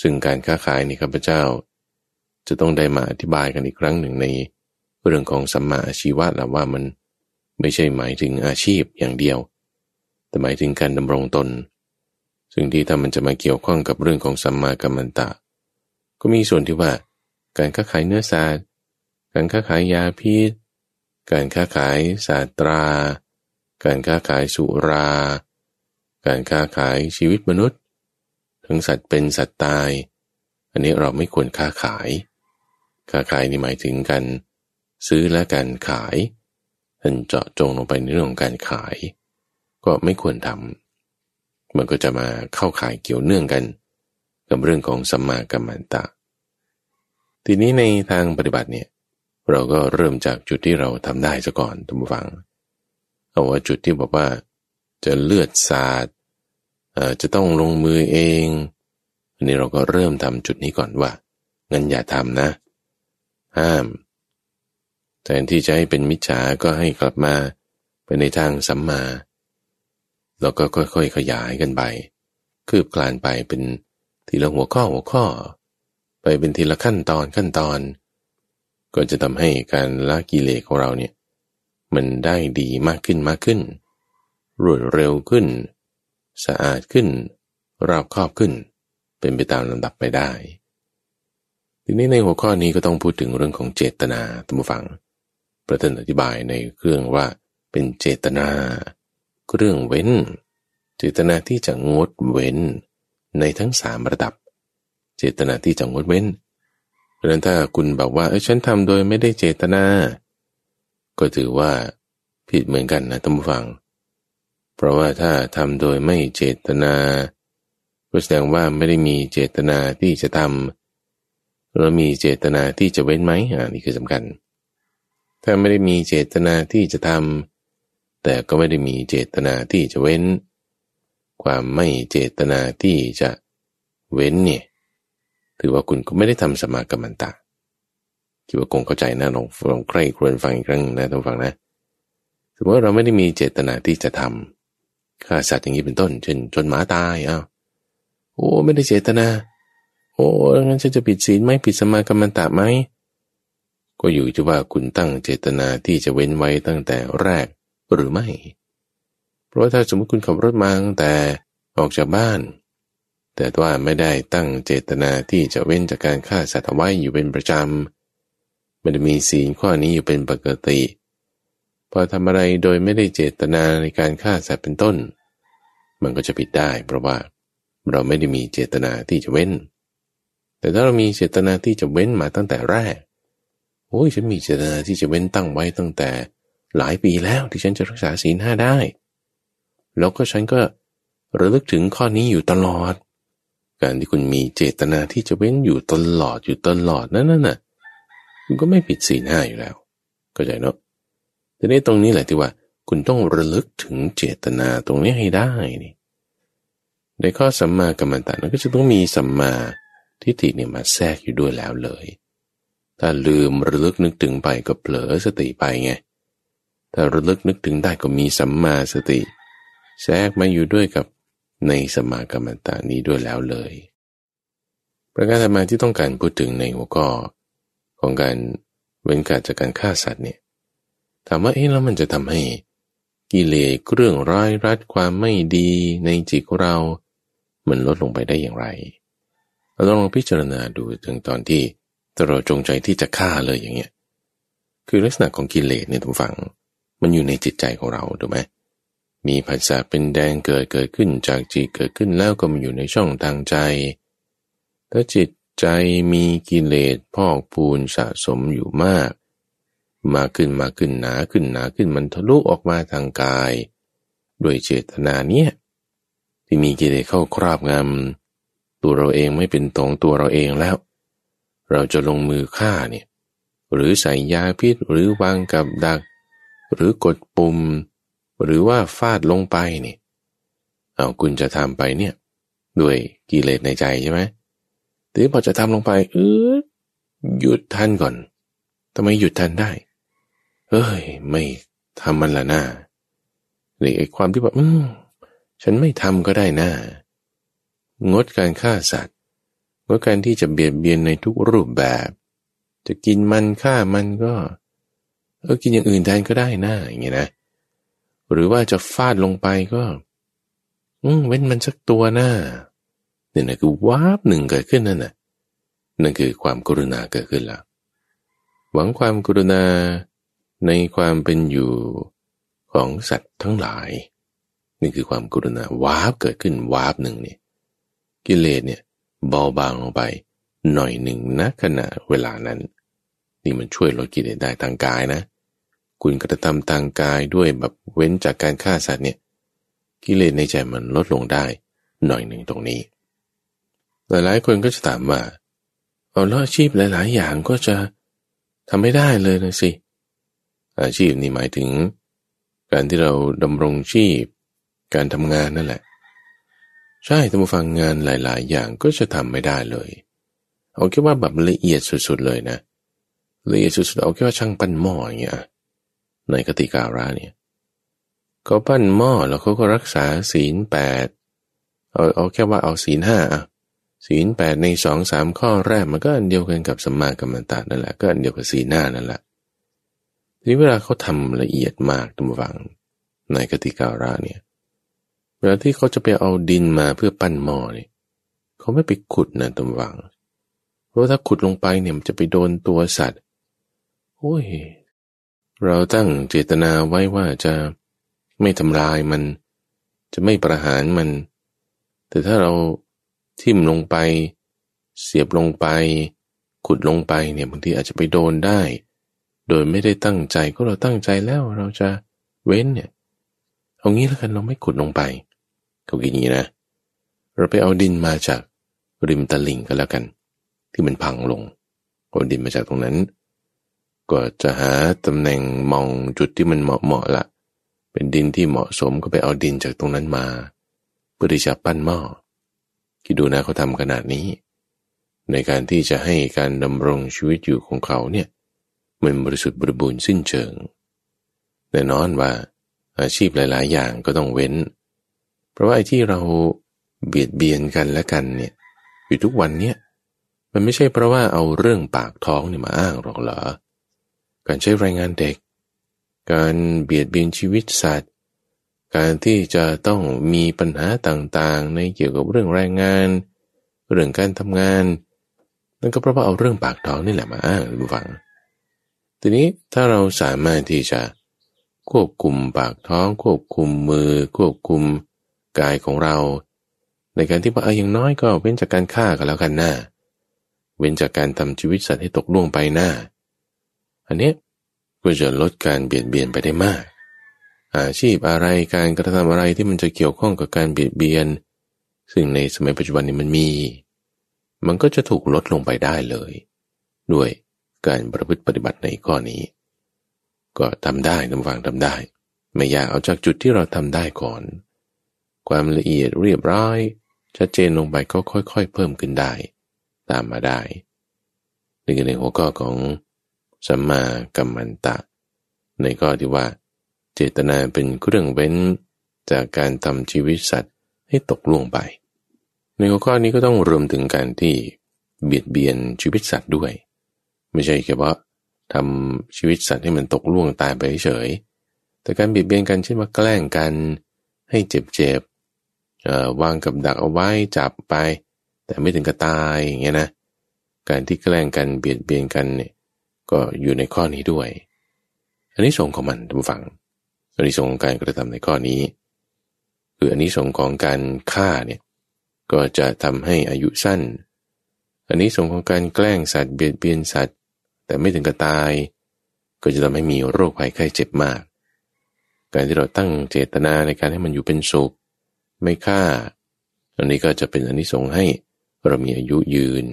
ซึ่งการค้าขายนี่ข้าพเจ้า จะต้องได้มาอธิบายกันอีกครั้งหนึ่งในเรื่องของสัมมาอาชีวะแล้วว่ามันไม่ใช่หมายถึงอาชีพอย่างเดียว แต่หมายถึงการดำรงตน ซึ่งที่ถ้ามันจะมาเกี่ยวข้องกับเรื่องของสัมมากัมมันตะ ก็มีส่วนที่ว่าการค้าขายเนื้อสัตว์การค้าขายยาพิษ การค้าขายสาตรา การค้าขายสุรา การค้าขายชีวิตมนุษย์ทั้งสัตว์เป็นสัตว์ตาย อันนี้เราไม่ควรค้าขาย ค้าขายนี่หมายถึงการซื้อและการขายท่านเจาะจงลงไปในเรื่องของการขาย ก็ไม่ควรทำมันก็จะมาเข้าขายเกี่ยวเนื่องกัน กับเรื่องของสัมมากัมมันตะ ทีนี้ในทางปฏิบัติเนี่ยเราก็เริ่มจากจุดที่เราทำได้ซะก่อนทุกฝังเอาว่าจุดที่บอกว่าจะเลือดสาดจะต้องลงมือเองอันนี้เราก็เริ่มทำจุดนี้ก่อนว่างั้นอย่าทำนะ ห้ามแทนที่จะให้เป็นมิจฉาก็ให้กลับมาไปในทางสัมมา แล้วก็ค่อยๆขยายกันไป คืบคลานไปเป็นทีละหัวข้อหัวข้อ ไปเป็นทีละขั้นตอนขั้นตอน ก็จะทำให้การละกิเลสของเราเนี่ยมันได้ดีมากขึ้นมากขึ้น รวดเร็วขึ้น สะอาดขึ้นรอบครอบขึ้น เป็นไปตามลำดับไปได้ ทีนี้ในหัวข้อนี้ก็ต้องพูดถึงเรื่องของเจตนาตัมฟังพระท่านอธิบายในเครื่องว่าเป็นเจตนาเรื่องเว้น เจตนาที่จะงดเว้น ในทั้งสามระดับ เจตนาที่จะงดเว้นเพราะนั้นถ้าคุณบอกว่าเออฉันทำโดยไม่ได้เจตนา ก็ถือว่าผิดเหมือนกันนะท่านผู้ฟัง เพราะว่าถ้าทำโดยไม่เจตนาก็แสดงว่าไม่ได้มีเจตนาที่จะทำ แล้วมีเจตนาที่จะเว้นไหมอ่านี่คือสำคัญ ถ้าไม่ได้มีเจตนาที่จะทำแต่ก็ไม่ได้มีเจตนาที่จะเว้น ความไม่เจตนาที่จะเว้นเนี่ยถือว่าคุณก็ไม่ได้ทำสมากัมมันตะคิดว่าคงเข้าใจนะลองลองใกล้ควรฟังอีกครั้งนะท่านฟังนะถือว่าเราไม่ได้มีเจตนาที่จะทำฆ่าสัตว์อย่างนี้เป็นต้น เช่นจนหมาตายอ้าวโอ้ไม่ได้เจตนา โอ้งั้นฉันจะผิดศีลไหมผิดสมากัมมันตะไหมก็อยู่ที่ว่าคุณตั้งเจตนาที่จะเว้นไว้ตั้งแต่แรกหรือไม่ เพราะถ้าสมมติคุณขับรถมาตั้งแต่ออกจากบ้าน แต่ว่าไม่ได้ตั้งเจตนาที่จะเว้นจากการฆ่าสัตว์ไว้อยู่เป็นประจำม่ได้มีศีลข้อนี้อยู่เป็นปกติ พอทำอะไรโดยไม่ได้เจตนาในการฆ่าสัตว์เป็นต้น มันก็จะผิดได้ เพราะว่าเราไม่ได้มีเจตนาที่จะเว้น แต่ถ้าเรามีเจตนาที่จะเว้นมาตั้งแต่แรกโอ้ยฉันมีเจตนาที่จะเว้นตั้งไว้ตั้งแต่หลายปีแล้วที่ฉันจะรักษาศีลห้าได้ แล้วก็ฉันก็ระลึกถึงข้อนี้อยู่ตลอด การที่คุณมีเจตนาที่จะเว้นอยู่ตลอดอยู่ตลอดนั่นน่ะคุณก็ไม่ผิดศีลห้าอยู่แล้วก็ใจเนาะแต่ในตรงนี้แหละที่ว่า คุณต้องระลึกถึงเจตนาตรงนี้ให้ได้นี่ในข้อสัมมากัมมันตะนั้นก็จะต้องมีสัมมา ทิฏฐิเนี่ยมาแทรกอยู่ด้วยแล้วเลย ถ้าลืมระลึกนึกถึงไปก็เผลอสติไปไง ถ้าระลึกนึกถึงได้ก็มีสัมมาสติ แทรกมาอยู่ด้วยกับในสมากรรมตานี้ด้วยแล้วเลย ประการธรรมาที่ต้องการพูดถึงในหัวข้อของการเว้นการจากการฆ่าสัตว์เนี่ย ถามว่าเอ๊ะแล้วมันจะทำให้กิเลสเรื่องร้ายรัดความไม่ดีในจิตของเรา มันลดลงไปได้อย่างไร เราต้องลองพิจารณาดูถึงตอนที่เราจงใจที่จะฆ่าเลยอย่างเงี้ยคือลักษณะของกิเลสเนี่ยทุกฝัง มันอยู่ในจิตใจของเราถูกไหมมีภาษาเป็นแดงเกิดเกิดขึ้นจากจิตเกิดขึ้นแล้วก็มาอยู่ในช่องทางใจ ถ้าจิตใจมีกิเลสพอกพูนสะสมอยู่มาก มาขึ้นมาขึ้นหนาขึ้นหนาขึ้นมันทะลุออกมาทางกายด้วยเจตนาเนี้ยที่มีกิเลสเข้าครอบงำ ตัวเราเองไม่เป็นตรงตัวเราเองแล้ว เราจะลงมือฆ่าเนี่ยหรือใส่ยาพิษหรือวางกับดัก หรือกดปุ่ม หรือว่าฟาดลงไปนี่เอาคุณจะทำไปเนี่ย ด้วยกิเลสในใจใช่ไหมทีนี้พอจะทำลงไปเออหยุดทันก่อนทำไมหยุดทันได้เอ้ย ไม่ทำมันละหน้านี่ไอ้ความที่ว่าอืมฉันไม่ทำก็ได้นะ งดการฆ่าสัตว์งดการที่จะเบียดเบียนในทุกรูปแบบ จะกินมันฆ่ามันก็เออกินอย่างอื่นแทนก็ได้นะอย่างเงี้ยนะ หรือว่าจะฟาดลงไปก็อืเว้นมันสักตัวหน้าเนี่ยนะคือวาบหนึ่งเกิดขึ้นนั่นน่ะนั่นคือความกรุณาเกิดขึ้นแล้วหวังความกรุณาในความเป็นอยู่ของสัตว์ทั้งหลาย นี่คือความกรุณาวาบเกิดขึ้นวาบหนึ่งเนี่ย กิเลสเนี่ยเบาบางลงไป หน่อยหนึ่งนะขณะเวลานั้น นี่มันช่วยลดกิเลสได้ทางกายนะ คุณกระทำทางกายด้วยแบบเว้นจากการฆ่าสัตว์เนี่ยกิเลสในใจมันลดลงได้ หน่อยหนึ่งตรงนี้ หลายๆคนก็จะถามว่าเอาแล้วอาชีพหลาย ๆ อย่างก็จะทำไม่ได้เลยนะสิ อาชีพนี่หมายถึง การที่เราดำรงชีพ การทำงานนั่นแหละ ใช่ท่านผู้ฟังงานหลาย ๆ อย่างก็จะทำไม่ได้เลยเอาแค่ว่าแบบละเอียดสุด ๆ เลยนะละเอียดสุด ๆ เอาแค่ว่าช่างปั้นหม้ออย่างเงี้ยในกติการะเนี่ยก็ปั้นหม้อแล้วเขาก็รักษาศีลแปดเอาเอาแค่ว่าเอาศีลห้าอะศีลแปดในสองสามข้อแรกมันก็อันเดียวกันกับสัมมากัมมันตานั่นแหละก็อันเดียวกับศีลห้านั่นแหละทีนี้เวลาเขาทำละเอียดมากทุกฝังในกติการะเนี่ย เวลาที่เขาจะไปเอาดินมาเพื่อปั้นหม้อเนี่ยเขาไม่ไปขุดนะตุมวัง เพราะถ้าขุดลงไปเนี่ยมันจะไปโดนตัวสัตว์โอ้ย เราตั้งเจตนาไว้ว่าจะไม่ทำลายมัน จะไม่ประหารมัน แต่ถ้าเราทิ่มลงไป เสียบลงไป ขุดลงไปเนี่ยบางทีอาจจะไปโดนได้ โดยไม่ได้ตั้งใจก็เราตั้งใจแล้วเราจะเว้นเนี่ยเอางี้แล้วกันเราไม่ขุดลงไป เขาคิดอย่างนี้นะ เราไปเอาดินมาจากริมตลิ่งก็แล้วกัน ที่มันพังลงเอาดินมาจากตรงนั้น ก็จะหาตำแหน่งมองจุดที่มันเหมาะเหมาะละเป็นดินที่เหมาะสมก็ไปเอาดินจากตรงนั้นมาเพื่อที่จะปั้นหม้อคิดดูนะเขาทำขนาดนี้ ในการที่จะให้การดำรงชีวิตอยู่ของเขาเนี่ยมันบริสุทธิ์บริบูรณ์สิ้นเชิงแน่นอนว่าอาชีพหลาย ๆ อย่างก็ต้องเว้น เพราะว่าไอ้ที่เราเบียดเบียนกันและกันเนี่ย อยู่ทุกวันเนี่ยมันไม่ใช่เพราะว่าเอาเรื่องปากท้องเนี่ยมาอ้างหรอกเหรอ การใช้แรงงานเด็ก การเบียดเบียนชีวิตสัตว์ การที่จะต้องมีปัญหาต่างๆ ในเกี่ยวกับเรื่องแรงงาน เรื่องการทำงาน นั่นก็เพราะว่าเอาเรื่องปากท้องนี่แหละมาอ้างหรือฟัง ทีนี้ถ้าเราสามารถที่จะควบคุมปากท้อง ควบคุมมือ ควบคุม กายของเรา ในการที่ว่าเอออย่างน้อยก็เว้นจากการฆ่ากันแล้วกันหน้า เว้นจากการทำชีวิตสัตว์ให้ตกล่วงไปหน้า อันนี้ก็จะลดการเบียดเบียนไปได้มาก อาชีพอะไรการกระทำอะไรที่มันจะเกี่ยวข้องกับการเบียดเบียน ซึ่งในสมัยปัจจุบันนี้มันมี มันก็จะถูกลดลงไปได้เลย ด้วยการประพฤติปฏิบัติในข้อนี้ ก็ทำได้นำฟังทำได้ ไม่อยากเอาจากจุดที่เราทำได้ก่อน ความละเอียดเรียบร้อยชัดเจนลงไปก็ค่อย ๆ เพิ่มขึ้นได้ ตามมาได้นี่คือในหัวข้อของสัมมากัมมันตะ ในข้อที่ว่า เจตนาเป็นเครื่องเว้นจากการทำชีวิตสัตว์ให้ตกล่วงไป ในหัวข้อนี้ก็ต้องรวมถึงการที่เบียดเบียนชีวิตสัตว์ด้วย ไม่ใช่แค่ว่าทำชีวิตสัตว์ให้มันตกล่วงตายไปเฉย แต่การเบียดเบียนกันเช่นว่าแกล้งกัน ให้เจ็บๆ วางกับดักเอาไว้จับไป แต่ไม่ถึงกับตายอย่างเงี้ยนะ การที่แกล้งกันเบียดเบียนกันเนี่ยก็อยู่ในข้อนี้ด้วย อันนี้สงของมันท่านฟังอันนี้สงของการกระทำในข้อนี้ คืออันนี้สงของการฆ่าเนี่ยก็จะทำให้อายุสั้น อันนี้สงของการแกล้งสัตว์เบียดเบียนสัตว์ แต่ไม่ถึงกับตาย ก็จะทำให้มีโรคภัยไข้เจ็บมาก การที่เราตั้งเจตนาในการให้มันอยู่เป็นสุข ไม่ฆ่า อันนี้ก็จะเป็นอนนี้สงให้เรามีอายุยืน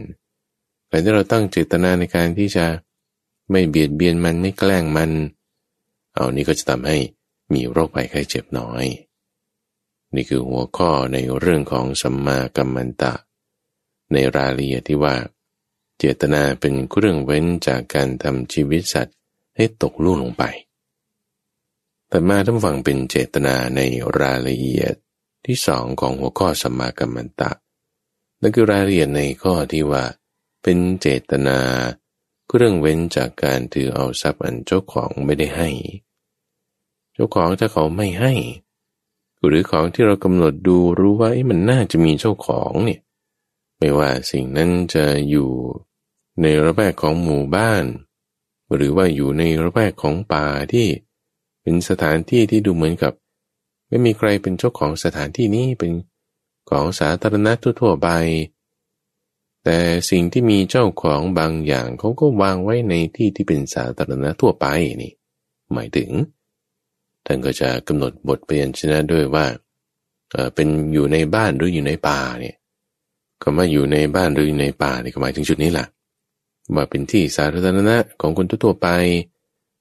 แต่ที่เราตั้งเจตนาในการที่จะไม่เบียดเบียนมันไม่แกล้งมัน เอานี้ก็จะทำให้มีโรคภัยไข้เจ็บน้อย นี่คือหัวข้อในเรื่องของสัมมากัมมันตะ ในรายละเอียดที่ว่า เจตนาเป็นเครื่องเว้นจากการทำชีวิตสัตว์ให้ตกลุ่งลงไปแต่มาทั้งฝั่งเป็นเจตนาในรายละเอียด ที่สองของหัวข้อสัมมากัมมันตะนั่นคือรายละเอียดในข้อที่ว่า เป็นเจตนาเครื่องเว้นจากการถือเอาทรัพย์อันเจ้าของไม่ได้ให้ เจ้าของถ้าเขาไม่ให้ หรือของที่เรากำหนดดูรู้ว่ามันน่าจะมีเจ้าของเนี่ยไม่ว่าสิ่งนั้นจะอยู่ในระแวกของหมู่บ้าน หรือว่าอยู่ในระแวกของป่าที่เป็นสถานที่ที่ดูเหมือนกับ ไม่มีใครเป็นเจ้าของสถานที่นี้เป็นของสาธารณะทั่วๆไป แต่สิ่งที่มีเจ้าของบางอย่างเขาก็วางไว้ในที่ที่เป็นสาธารณะทั่วไปนี่ หมายถึง ท่านก็จะกำหนดบทเปลี่ยนชนะด้วยว่าเออเป็นอยู่ในบ้านหรืออยู่ในป่าเนี่ยก็มาอยู่ในบ้านหรืออยู่ในป่าเนี่ก็หมายถึงจุดนี้แหละว่าเป็นที่สาธารณะของคนทั่วไป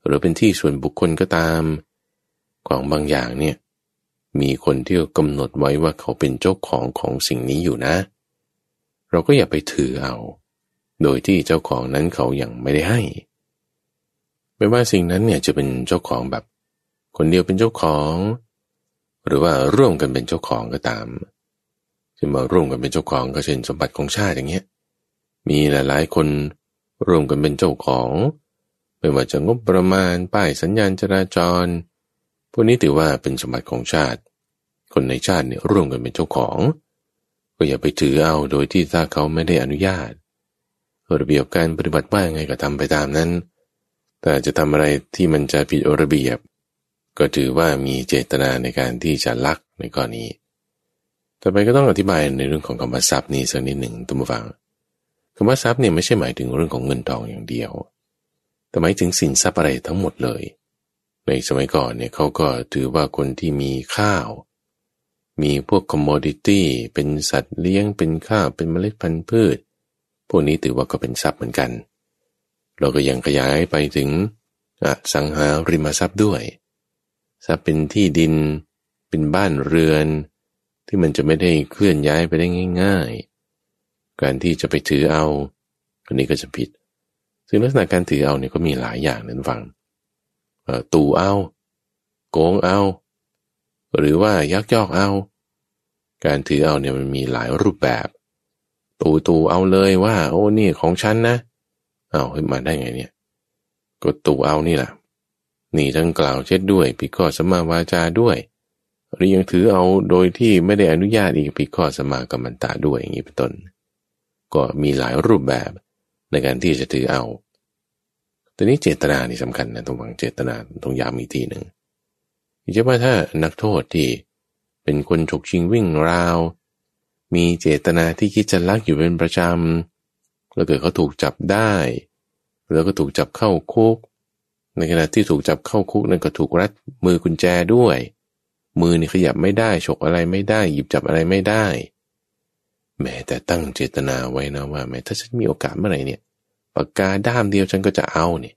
หรือเป็นที่ส่วนบุคคลก็ตาม ของบางอย่างเนี่ย มีคนที่กำหนดไว้ว่าเขาเป็นเจ้าของของสิ่งนี้อยู่นะ เราก็อย่าไปถือเอา โดยที่เจ้าของนั้นเขายัางไม่ได้ให้ ไม่ว่าสิ่งนั้นเนี่ยจะเป็นเจ้าของแบบ คนเดียวเป็นเจ้าของ หรือว่าร่วมกันเป็นเจ้าของก็ตามจะมาร่วมกันเป็นเจ้าของก็เช่นสมบัติของชาติอย่างเงี้ย มีหลายๆ คนร่วมกันเป็นเจ้าของ ไม่ว่าจะงบประมาณป้ายสัญญาณจราจร พวกนี้ถือว่าเป็นสมบัติของชาติ คนในชาติเนี่ยร่วมกันเป็นเจ้าของ ก็อย่าไปถือเอาโดยที่ถ้าเขาไม่ได้อนุญาตระเบียบการปฏิบัติว่าไงก็ทำไปตามนั้น แต่จะทำอะไรที่มันจะผิดระเบียบ ก็ถือว่ามีเจตนาในการที่จะลักในกรณีต่อไปก็ต้องอธิบายในเรื่องของคำว่าทรัพย์นี้สักนิดหนึ่งตุมฟังคำว่าทรัพย์เนี่ยไม่ใช่หมายถึงเรื่องของเงินทองอย่างเดียว แต่หมายถึงสินทรัพย์อะไรทั้งหมดเลย ในสมัยก่อนเนี่ยเขาก็ถือว่าคนที่มีข้าว มีพวกคอมมอดิตี้เป็นสัตว์เลี้ยงเป็นข้าวเป็นเมล็ดพันธุ์พืช พวกนี้ถือว่าก็เป็นทรัพย์เหมือนกัน เราก็ยังขยายไปถึงอสังหาริมทรัพย์ด้วย ทรัพย์เป็นที่ดิน เป็นบ้านเรือน ที่มันจะไม่ได้เคลื่อนย้ายไปได้ง่าย ๆ การที่จะไปถือเอาอันนี้ก็จะผิด ซึ่งลักษณะการถือเอาเนี่ยก็มีหลายอย่างนั้นฟังตู่เอา โกงเอา หรือว่ายักยอกเอา การถือเอาเนี่ยมันมีหลายรูปแบบ ตูตูเอาเลยว่า โอ้นี่ของฉันนะเอาขึ้นมาได้ไงเนี่ยก็ตูเอานี่แหละนี่ทั้งกล่าวเช็ดด้วยปีข้อสมาวาจาด้วยหรือยังถือเอาโดยที่ไม่ได้อนุญาตอีกปีข้อสมากัมมันตาด้วยอย่างนี้เป็นต้น ก็มีหลายรูปแบบในการที่จะถือเอา แต่นี้เจตนานี่สำคัญนะตรงวังเจตนาตรงย้ำอีกทีหนึ่ง ใช่ว่าถ้านักโทษที่เป็นคนฉกชิงวิ่งราว มีเจตนาที่คิดจะลักอยู่เป็นประจำ แล้วเกิดเขาถูกจับได้ แล้วก็ถูกจับเข้าคุก ในขณะที่ถูกจับเข้าคุกนั่นก็ถูกรัดมือกุญแจด้วย มือนี่ขยับไม่ได้ฉกอะไรไม่ได้ หยิบจับอะไรไม่ได้ แม้แต่ตั้งเจตนาไว้นะว่าแม้ถ้าฉันมีโอกาสเมื่อไหร่เนี่ยปากกาด้ามเดียวฉันก็จะเอาเนี่ย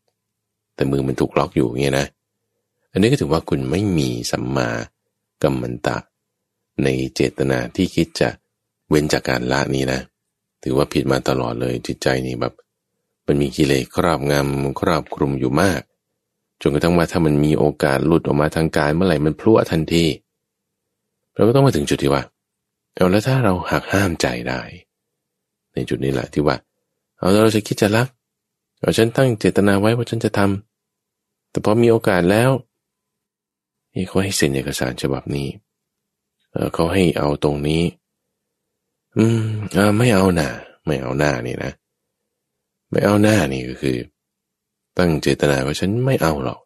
แต่มือมันถูกล็อกอยู่เงี้ยนะ อันนี้ก็ถือว่าคุณไม่มีสัมมากัมมันตะ ในเจตนาที่คิดจะเว้นจากการละนี้นะ ถือว่าผิดมาตลอดเลยจิตใจนี่แบบ มันมีกิเลสครอบงำครอบคลุมอยู่มากจนกระทั่งว่าถ้ามันมีโอกาสหลุดออกมาทางกายเมื่อไหร่มันพลั่วทันทีเราก็ต้องมาถึงจุดที่ว่าเอาแล้วถ้าเราหักห้ามใจได้ ในจุดนี้แหละที่ว่า เอาเราจะคิดจะรักเอาฉันตั้งเจตนาไว้ว่าฉันจะทำแต่พอมีโอกาสแล้ว นี่เขาให้เซ็นเอกสารฉบับนี้เเขาให้เอาตรงนี้ อืมอไม่เอาหน้าไม่เอาหน้านี่นะ ไม่เอาหน้านี่ก็คือ ตั้งเจตนาว่าฉันไม่เอาหรอก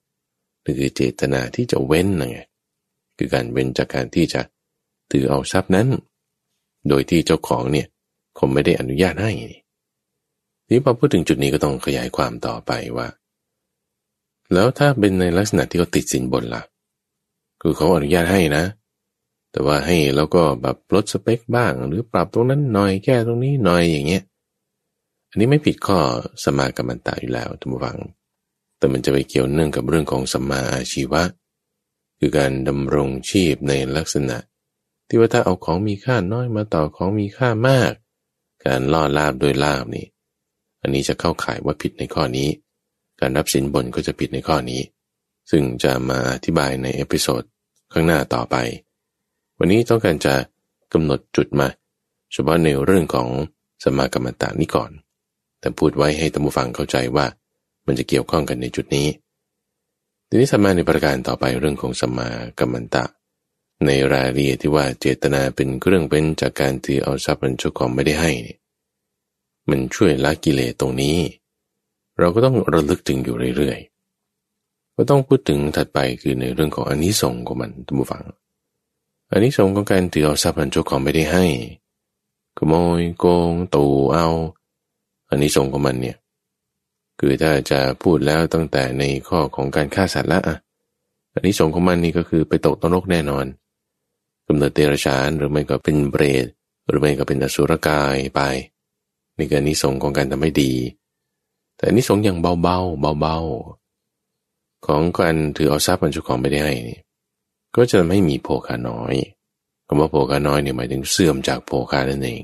นี่คือเจตนาที่จะเว้นนะไงคือการเว้นจากการที่จะถือเอาทรัพย์นั้น โดยที่เจ้าของเนี่ยคงไม่ได้อนุญาตให้นี่พอพูดถึงจุดนี้ก็ต้องขยายความต่อไปว่า แล้วถ้าเป็นในลักษณะที่เขาติดสินบนละ่ะ คือเขาอนุญาตให้นะ แต่ว่าให้แล้วก็แบบลดสเปคบ้าง หรือปรับตรงนั้นหน่อยแก้ตรงนี้หน่อยอย่างเงี้ย อันนี้ไม่ผิดข้อสมากัมมันตาอยู่แล้วทุกฝัง แต่มันจะไปเกี่ยวเนื่องกับเรื่องของสัมมาอาชีวะ คือการดำรงชีพในลักษณะ ที่ว่าถ้าเอาของมีค่าน้อยมาต่อของมีค่ามาก การล่อลาภด้วยลาภนี่ อันนี้จะเข้าข่ายว่าผิดในข้อนี้ การรับสินบนก็จะผิดในข้อนี้ซึ่งจะมาอธิบายใน episode ข้างหน้าต่อไป วันนี้ต้องการจะกำหนดจุดมา เฉพาะในเรื่องของสัมมากัมมันตะนี้ก่อน แต่พูดไว้ให้ท่านผู้ฟังเข้าใจว่ามันจะเกี่ยวข้องกันในจุดนี้ ทีนี้สัมมาในประการต่อไปเรื่องของสัมมากัมมันตะ ในรายละเอียดที่ว่าเจตนาเป็นเครื่องเป็นจากการที่เอาทรัพย์เป็นเจ้าของไม่ได้ให้ มันช่วยละกิเลสตรงนี้ เราก็ต้องระลึกถึงอยู่เรื่อยๆ ก็ต้องพูดถึงถัดไปคือในเรื่องของอนนิสงส์ของมันท่านผู้ฟังอนนิสงส์ของการถือเอาทรัพย์เป็นเจ้าของไม่ได้ให้ขโมยโกงตูเอาอนนิสงส์ของมันเนี่ยคือถ้าจะพูดแล้วตั้งแต่ในข้อของการฆ่าสัตว์ละอะอันนี้สงของมันนี่ก็คือไปตกตนกแน่นอนกำเนิดเตระชานหรือไม่ก็เป็นเบรดหรือไม่ก็เป็นอสุรกายไปนี่ก็นิสงของการทำไม่ดี แต่นิสงอย่างเบาๆเบาๆ ของการถือเอาทรัพย์บรรจุของไม่ได้ให้นี่ก็จะไม่มีโภคาน้อยคำว่าโภคาน้อยเนี่ยหมายถึงเสื่อมจากโภคานั่นเอง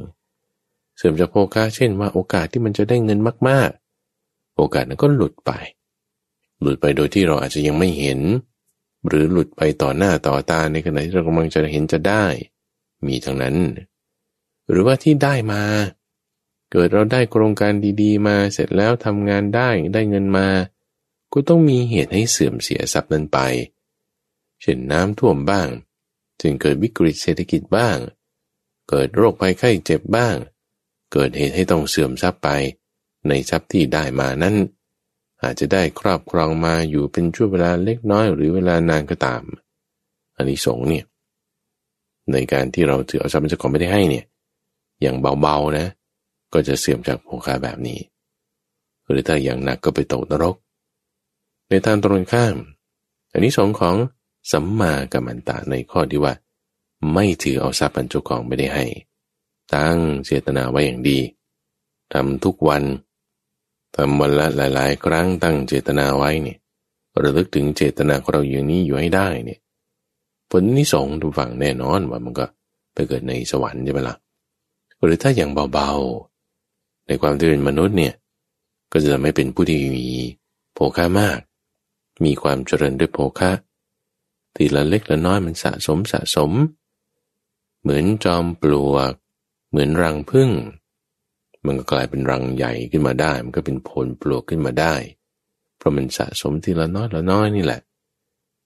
เสื่อมจากโภคาเช่นว่าโอกาสที่มันจะได้เงินมาก ๆ โอกาสนั้นก็หลุดไป หลุดไปโดยที่เราอาจจะยังไม่เห็น หรือหลุดไปต่อหน้าต่อตาในขณะที่เรากำลังจะเห็นจะได้ มีทั้งนั้น หรือว่าที่ได้มา เกิดเราได้โครงการดี ๆ มาเสร็จแล้วทำงานได้ได้เงินมา ก็ต้องมีเหตุให้เสื่อมเสียทรัพย์นั้นไป เช่นน้ำท่วมบ้าง จึงเกิดวิกฤตเศรษฐกิจบ้าง เกิดโรคภัยไข้เจ็บบ้าง เกิดเหตุให้ต้องเสื่อมทรัพย์ไป ในทรัพย์ที่ได้มานั้น อาจจะได้ครอบครองมาอยู่เป็นช่วงเวลาเล็กน้อยหรือเวลานานก็ตาม อันนี้สงเนี่ยในการที่เราถือเอาทรัพย์เป็นเจ้าของไม่ได้ให้เนี่ย อย่างเบาๆนะ ก็จะเสื่อมจากโภคาแบบนี้ หรือถ้าอย่างหนักก็ไปตกนรก ในทางตรงข้าม อันนี้สงของสัมมากัมมันตะในข้อที่ว่า ไม่ถือเอาทรัพย์เป็นเจ้าของไม่ได้ให้ ตั้งเจตนาไว้อย่างดีทำทุกวันทำวันละหลาย ๆ ครั้งตั้งเจตนาไว้เนี่ยระลึกถึงเจตนาของเราอย่างนี้อยู่ให้ได้เนี่ยผลนิสงทุกฝั่งแน่นอนว่ามันก็ไปเกิดในสวรรค์ใช่ไหมละ่ะหรือถ้าอย่างเบาๆ ในความที่เป็นมนุษย์เนี่ยก็จะไม่เป็นผู้ที่มีโภค่ามาก มีความเจริญด้วยโภคะทีละเล็กละน้อยมันสะสมสะสม เหมือนจอมปลวก เหมือนรังพึ่ง มันก็กลายเป็นรังใหญ่ขึ้นมาได้ มันก็เป็นผลปลวกขึ้นมาได้ เพราะมันสะสมทีละน้อยละน้อยนี่แหละ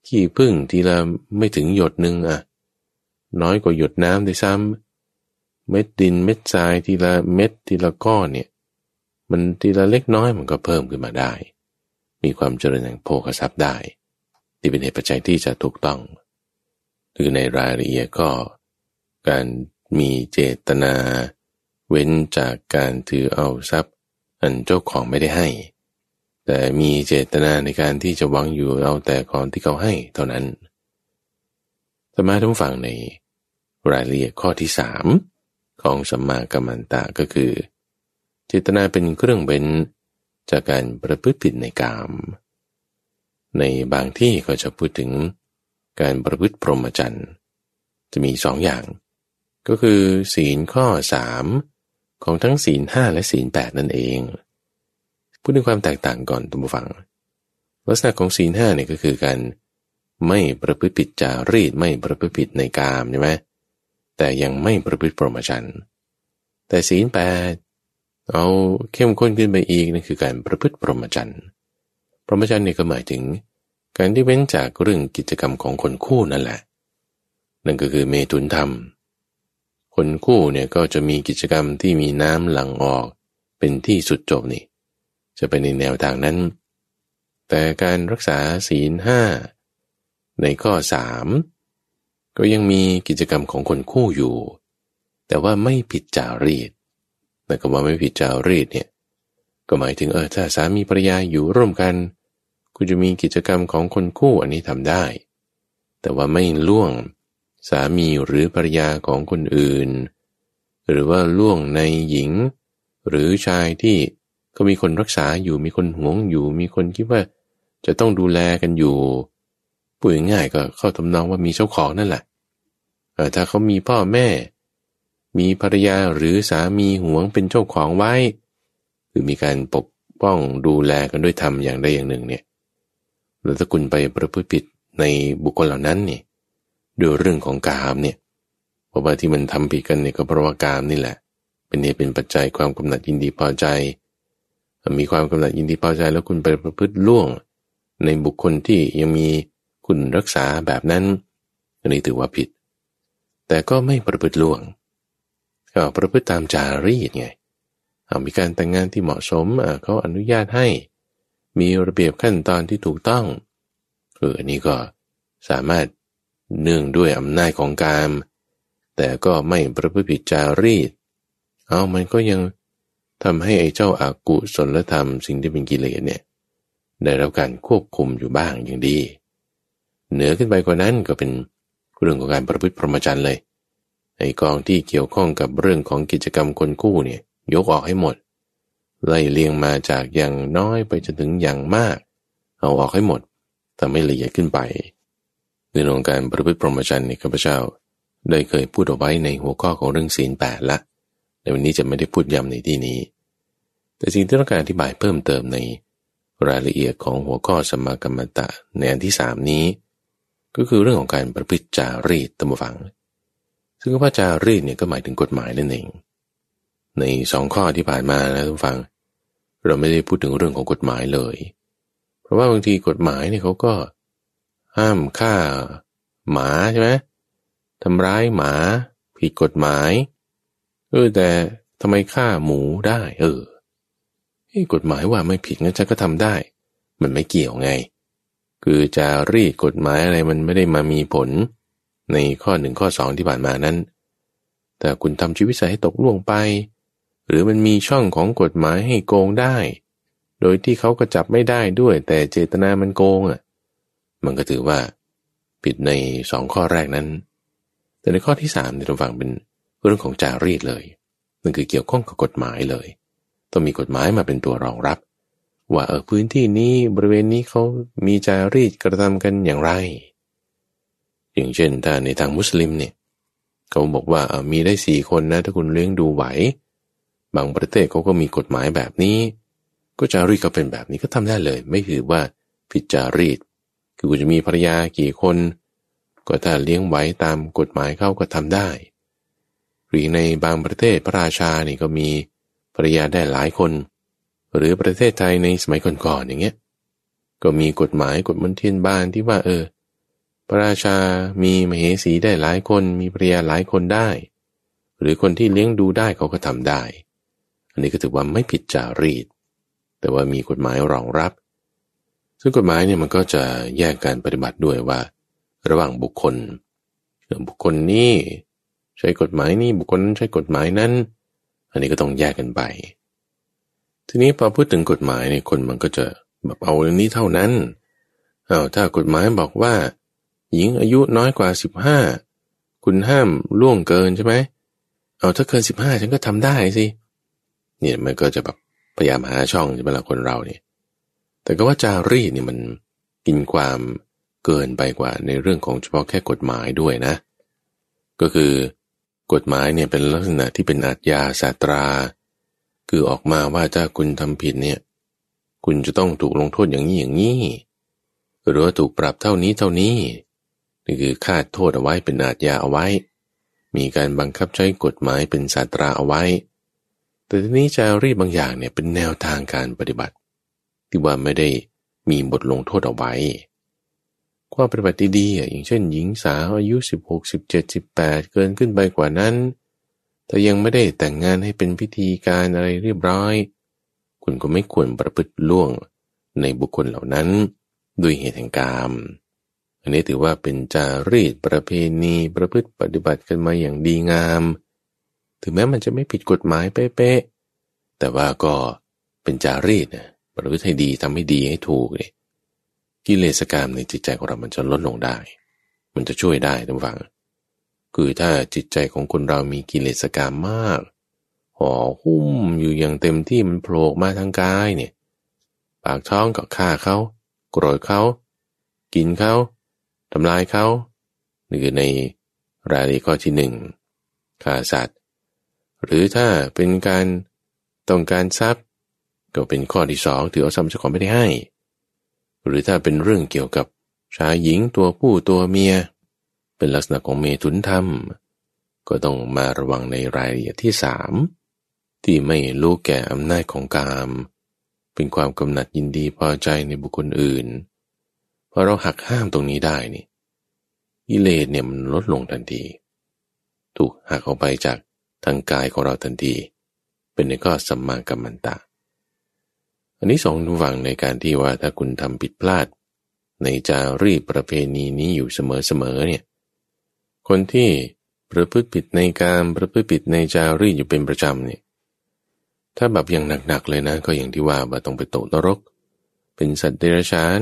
ขี้พึ่งทีละไม่ถึงหยดหนึ่งอะน้อยกว่าหยดน้ำด้วยซ้ำเม็ดดินเม็ดทรายทีละเม็ดทีละก้อนเนี่ย มันทีละเล็กน้อยมันก็เพิ่มขึ้นมาได้ มีความเจริญแห่งโภคทรัพย์ได้ ที่เป็นเหตุปัจจัยที่จะถูกต้องหรือในรายละเอียดก็ การมีเจตนา เว้นจากการถือเอาทรัพย์ อันเจ้าของไม่ได้ให้ แต่มีเจตนาในการที่จะหวังอยู่เอาแต่ของที่เขาให้เท่านั้นธรรมะทุกฝั่งในรายละเอียดข้อที่สามของสัมมากัมมันตะก็คือ เจตนาเป็นเครื่องเป็น จากการประพฤติผิดในกาม ในบางที่ก็จะพูดถึงการประพฤติพรหมจรรย์จะมีสองอย่าง ก็คือ ศีลข้อสามของทั้งศีลห้าและศีลแปดนั่นเอง พูดถึงความแตกต่างก่อนตุมฟัง ลักษณะของศีลห้าเนี่ยก็คือการไม่ประพฤติผิดจารีตไม่ประพฤติผิดในกามใช่ไหมแต่ยังไม่ประพฤติพรหมจรรย์แต่ศีลแปด เอาเข้มข้นขึ้นไปอีกนั่นคือการประพฤติพรหมจรรย์พรหมจรรย์เนี่ยก็หมายถึง การที่เว้นจากเรื่องกิจกรรมของคนคู่นั่นแหละ นั่นก็คือเมตุนธรรม คนคู่เนี่ยก็จะมีกิจกรรมที่มีน้ำหลั่งออกเป็นที่สุดจบนี่ จะเป็นในแนวทางนั้น แต่การรักษาศีลห้าในข้อสามก็ยังมีกิจกรรมของคนคู่อยู่ แต่ว่าไม่ผิดจารีต แต่ก็ว่าไม่ผิดจารีตเนี่ย ก็หมายถึงเออถ้าสามีภรรยาอยู่ร่วมกัน คุณจะมีกิจกรรมของคนคู่อันนี้ทำได้ แต่ว่าไม่ล่วงสามีหรือภรรยาของคนอื่น หรือว่าล่วงในหญิง หรือชายที่ก็มีคนรักษาอยู่มีคนห่วงอยู่มีคนคิดว่า จะต้องดูแลกันอยู่พูดง่ายก็เข้าทำนองว่ามีเจ้าของนั่นแหละถ้าเขามีพ่อแม่ มีภรรยาหรือสามีหวงเป็นเจ้าของไว้ คือมีการปกป้องดูแลกันด้วยธรรมอย่างใดอย่างหนึ่งเนี่ยแล้วถ้าคุณไปประพฤติผิดในบุคคลเหล่านั้นเนี่ยด้วยเรื่องของกามเนี่ยเพราะว่าที่มันทำผิดกันเนี่ยก็เพราะว่ากามนี่แหละ เป็นเนี่ยเป็นปัจจัยความกำหนัดยินดีพอใจ มีความกำหนัดยินดีพอใจ แล้วคุณไปประพฤติล่วง ในบุคคลที่ยังมีคุณรักษาแบบนั้นอันนี้ถือว่าผิด แต่ก็ไม่ประพฤติล่วง ก็ประพฤติตามจารีตไงเอามีการแต่งงานที่เหมาะสมเขาอนุญาตให้ มีระเบียบขั้นตอนที่ถูกต้องเอออันนี้ก็สามารถเนื่องด้วยอำนาจของกาม แต่ก็ไม่ประพฤติผิดจารีต เอามันก็ยังทำให้ไอ้เจ้าอากุศลธรรมสิ่งที่เป็นกิเลสเนี่ยได้รับการควบคุมอยู่บ้างอย่างดี เหนือขึ้นไปกว่านั้นก็เป็นเรื่องของการประพฤติพรหมจรรย์เลย ไอ้กองที่เกี่ยวข้องกับเรื่องของกิจกรรมคนคู่เนี่ยยกออกให้หมด ไล่เลียงมาจากอย่างน้อยไปจนถึงอย่างมาก เอาออกให้หมดทำให้ละเอียดขึ้นไป ในเรื่องการประพฤติพรหมจรรย์นี่ข้าพเจ้า ได้เคยพูดเอาไว้ในหัวข้อของเรื่องศีลแปดละในวันนี้จะไม่ได้พูดย้ำในที่นี้ แต่สิ่งที่ต้องการอธิบายเพิ่มเติมในรายละเอียดของหัวข้อสมากรรมตะในอันที่สามนี้ ก็คือเรื่องของการประพฤติจารีตตมฟัง ซึ่งว่าจารีตเนี่ยก็หมายถึงกฎหมายนั่นเอง ในสองข้อที่ผ่านมานะทุกฟัง เราไม่ได้พูดถึงเรื่องของกฎหมายเลย เพราะว่าบางทีกฎหมายเนี่ยเขาก็ห้ามฆ่าหมาใช่ไหมทำร้ายหมาผิดกฎหมาย เออแต่ทำไมฆ่าหมูได้ เออกฎหมายว่าไม่ผิดงั้นฉันก็ทำได้ มันไม่เกี่ยวไง คือจะรีดกฎหมายอะไรมันไม่ได้มามีผล ในข้อหนึ่งข้อสองที่ผ่านมานั้น แต่คุณทำชีวิตใส่ให้ตกล่วงไป หรือมันมีช่องของกฎหมายให้โกงได้ โดยที่เขาก็จับไม่ได้ด้วย แต่เจตนามันโกงอะ มันก็ถือว่า ผิดในสองข้อแรกนั้น แต่ในข้อที่สามในรงฝั่งเป็นเรื่องของจารีตเลยนั่นคือเกี่ยวข้องกับกฎหมายเลย ต้องมีกฎหมายมาเป็นตัวรองรับ ว่าเออพื้นที่นี้บริเวณนี้เขามีจารีตกระทำกันอย่างไร อย่างเช่นถ้าในทางมุสลิมเนี่ยเขาบอกว่ามีได้สี่คนนะถ้าคุณเลี้ยงดูไหว บางประเทศเขาก็มีกฎหมายแบบนี้ ก็จารีตก็เป็นแบบนี้ก็ทำได้เลย ไม่ถือว่าผิดจารีต คือคุณจะมีภรรยากี่คน ก็ถ้าเลี้ยงไหวตามกฎหมายเขาก็ทำได้ หรือในบางประเทศพระราชานี่ก็มีภรรยาได้หลายคน หรือประเทศไทยในสมัยก่อนๆอย่างเงี้ยก็มีกฎหมายกฎมนเทียนบานที่ว่าเออ ระราชามีมเหสีได้หลายคนมีภรรยาหลายคนได้ หรือคนที่เลี้ยงดูได้เขาก็ทำได้ อันนี้ก็ถือว่าไม่ผิดจารีต แต่ว่ามีกฎหมายรองรับ ซึ่งกฎหมายเนี่ยมันก็จะแยกการปฏิบัติด้วยว่า ระหว่างบุคคลบุคคลนี้ใช้กฎหมายนี้บุคคลนั้นใช้กฎหมายนั้น อันนี้ก็ต้องแยกกันไป ทีนี้พอพูดถึงกฎหมายเนี่ยคนมันก็จะแบบเอาเรื่องนี้เท่านั้นเอาถ้ากฎหมายบอกว่า หญิงอายุน้อยกว่าสิบห้าคุณห้ามล่วงเกินใช่ไหมเอาถ้าเกินสิบห้าฉันก็ทำได้สิเนี่ยมันก็จะแบบพยายามหาช่องใช่ไหมล่ะคนเราเนี่ยแต่ก็ว่าจารีตเนี่ยมันกินความเกินไปกว่าในเรื่องของเฉพาะแค่กฎหมายด้วยนะ ก็คือกฎหมายเนี่ยเป็นลักษณะที่เป็นอาญาสาตรา คือออกมาว่าถ้าคุณทำผิดเนี่ย คุณจะต้องถูกลงโทษอย่างนี้อย่างนี้ หรือว่าถูกปรับเท่านี้เท่านี้ นี่คือคาดโทษเอาไว้เป็นอาญาเอาไว้ มีการบังคับใช้กฎหมายเป็นสาตราเอาไว้ แต่ทีนี้จารีบางอย่างเนี่ยเป็นแนวทางการปฏิบัติ ที่ว่าไม่ได้มีบทลงโทษเอาไว้ความปฏิบัติดีๆอย่างเช่น หญิงสาวอายุ 16 17 18 เกินขึ้นไปกว่านั้น แต่ยังไม่ได้แต่งงานให้เป็นพิธีการอะไรเรียบร้อย คุณก็ไม่ควรประพฤติล่วงในบุคคลเหล่านั้น ด้วยเหตุแห่งกรรม อันนี้ถือว่าเป็นจารีตประเพณีประพฤติปฏิบัติกันมาอย่างดีงาม ถึงแม้มันจะไม่ผิดกฎหมายเป๊ะๆแต่ว่าก็เป็นจารีตนะประพฤติให้ดีทำให้ดีให้ถูกเนี่ยกิเลสกรรมในจิตใจของเรามันจะลดลงได้ มันจะช่วยได้ทุกฝัง คือถ้าจิตใจของคนเรามีกิเลสกรรมมากห่อหุ้มอยู่อย่างเต็มที่มันโผล่มาทางกายเนี่ย ปากท้องก็ฆ่าเขา โกรธเขา กินเขา ทำลายเขานี่คือในรายละเอียดข้อที่หนึ่งฆ่าสัตว์ หรือถ้าเป็นการต้องการทรัพย์ ก็เป็นข้อที่สองถือเอาทรัพย์เจ้าของไม่ได้ให้ หรือถ้าเป็นเรื่องเกี่ยวกับชายหญิงตัวผู้ตัวเมีย เป็นลักษณะของเมตุนธรรม ก็ต้องมาระวังในรายละเอียดที่สามที่ไม่รู้แก่อำนาจของกาม เป็นความกำหนัดยินดีพอใจในบุคคลอื่น พอเราหักห้ามตรงนี้ได้นี่กิเลสเนี่ยมันลดลงทันที ถูกหักออกไปจากทางกายของเราทันที เป็นในก็สัมมากัมมันตะ อันนี้สองฝังในการที่ว่าถ้าคุณทำผิดพลาด ในจารีประเพณีนี้อยู่เสมอๆเนี่ย คนที่ประพฤติผิดในการประพฤติผิดในจารีอยู่เป็นประจำเนี่ย ถ้าแบบอย่างหนักๆเลยนะก็อย่างที่ว่าว่าต้องไปตกนรก เป็นสัตว์เดรัจฉาน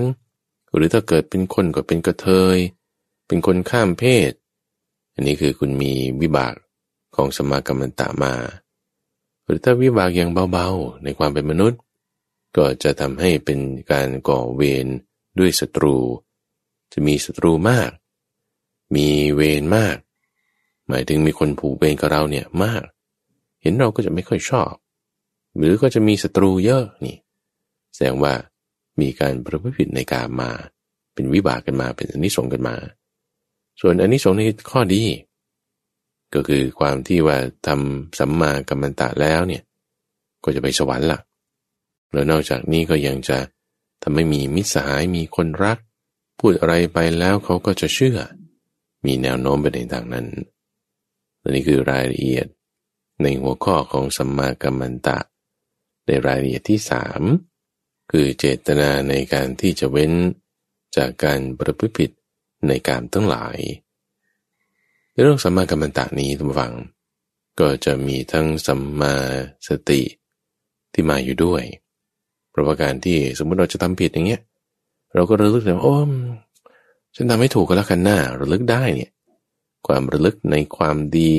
หรือถ้าเกิดเป็นคนก็เป็นกระเทย เป็นคนข้ามเพศ อันนี้คือคุณมีวิบากของสมากรรมันตะมา หรือถ้าวิบากอย่างเบาๆ ในความเป็นมนุษย์ ก็จะทำให้เป็นการก่อเวรด้วยศัตรู จะมีศัตรูมาก มีเวรมาก หมายถึงมีคนผูกเวรกับเราเนี่ยมาก เห็นเราก็จะไม่ค่อยชอบ หรือก็จะมีศัตรูเยอะนี่ แสดงว่า มีการประพฤติผิดในการมา เป็นวิบากกันมาเป็นอนิสงส์กันมา ส่วนอนิสงส์ในข้อดี ก็คือความที่ว่าทำสัมมากัมมันตะแล้วเนี่ย ก็จะไปสวรรค์ละ่ะแล้วนอกจากนี้ก็ยังจะทำให้มีมิตรสหายมีคนรัก พูดอะไรไปแล้วเขาก็จะเชื่อ มีแนวโน้มไปในทางนั้นและนี่คือรายละเอียดในหัวข้อของสัมมากัมมันตะ ในรายละเอียดที่สาม คือเจตนาในการที่จะเว้นจากการประพฤติผิดในการทั้งหลาย ในเรื่องสัมมากัมมันตะนี้ทุกฝัง ก็จะมีทั้งสัมมาสติที่มาอยู่ด้วย เพราะว่าการที่สมมุติเราจะทำผิดอย่างเงี้ย เราก็ระลึกถึงโอ้ฉันทำไม่ถูกก็แล้วกันหน้าระลึกได้เนี่ย ความระลึกในความดี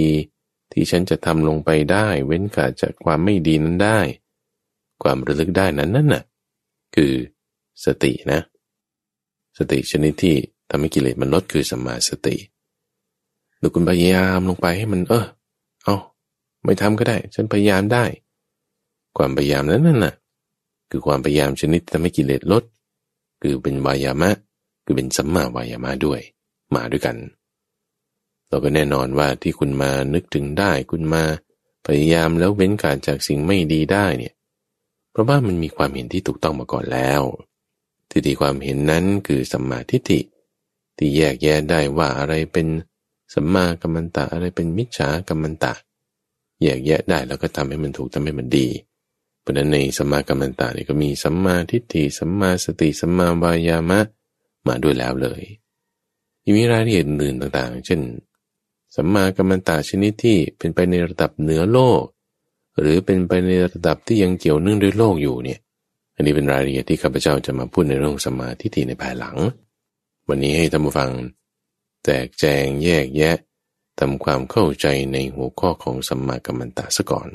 ที่ฉันจะทำลงไปได้ เว้นขาดจากความไม่ดีนั้นได้ ความระลึกได้นั้นนั่นน่ะ คือสตินะ สติชนิดที่ทำให้กิเลสมันลดคือสัมาสติดูคุณพยายามลงไปให้มัน เออ เอาไม่ทำก็ได้ ฉันพยายามได้ ความพยายามนั้นน่ะ คือความพยายามชนิดทำให้กิเลสลด คือเป็นวายามะ คือเป็นสัมมาวายามะด้วย มาด้วยกัน เราก็แน่นอนว่าที่คุณมานึกถึงได้ คุณมาพยายามแล้วเว้นการจากสิ่งไม่ดีได้เนี่ย เพราะว่ามันมีความเห็นที่ถูกต้องมาก่อนแล้วทิฏฐิความเห็นนั้นคือสัมมาทิฏฐิ ที่แยกแยะได้ว่าอะไรเป็นสัมมากัมมันตะอะไรเป็นมิจฉากัมมันตะ แยกแยะได้แล้วก็ทำให้มันถูกทำให้มันดี เพราะนั้นในสัมมากัมมันตาเนี่ก็มีสัมมาทิฏฐิสัมมาสติสัมมาวายามะมาด้วยแล้วเลยยังมีรายละเอียดอื่นต่างๆ เช่น สัมมากัมมันตาชนิดที่เป็นไปในระดับเหนือโลก หรือเป็นไปในระดับที่ยังเกี่ยวเนื่องด้วยโลกอยู่เนี่ย อันนี้เป็นรายละเอียดที่ข้าพเจ้าจะมาพูดในเรื่องสมาธิในภายหลัง วันนี้ให้ท่านผู้ฟังแจกแจงแยกแยะทำความเข้าใจในหัวข้อของสัมมากัมมันตะซะก่อน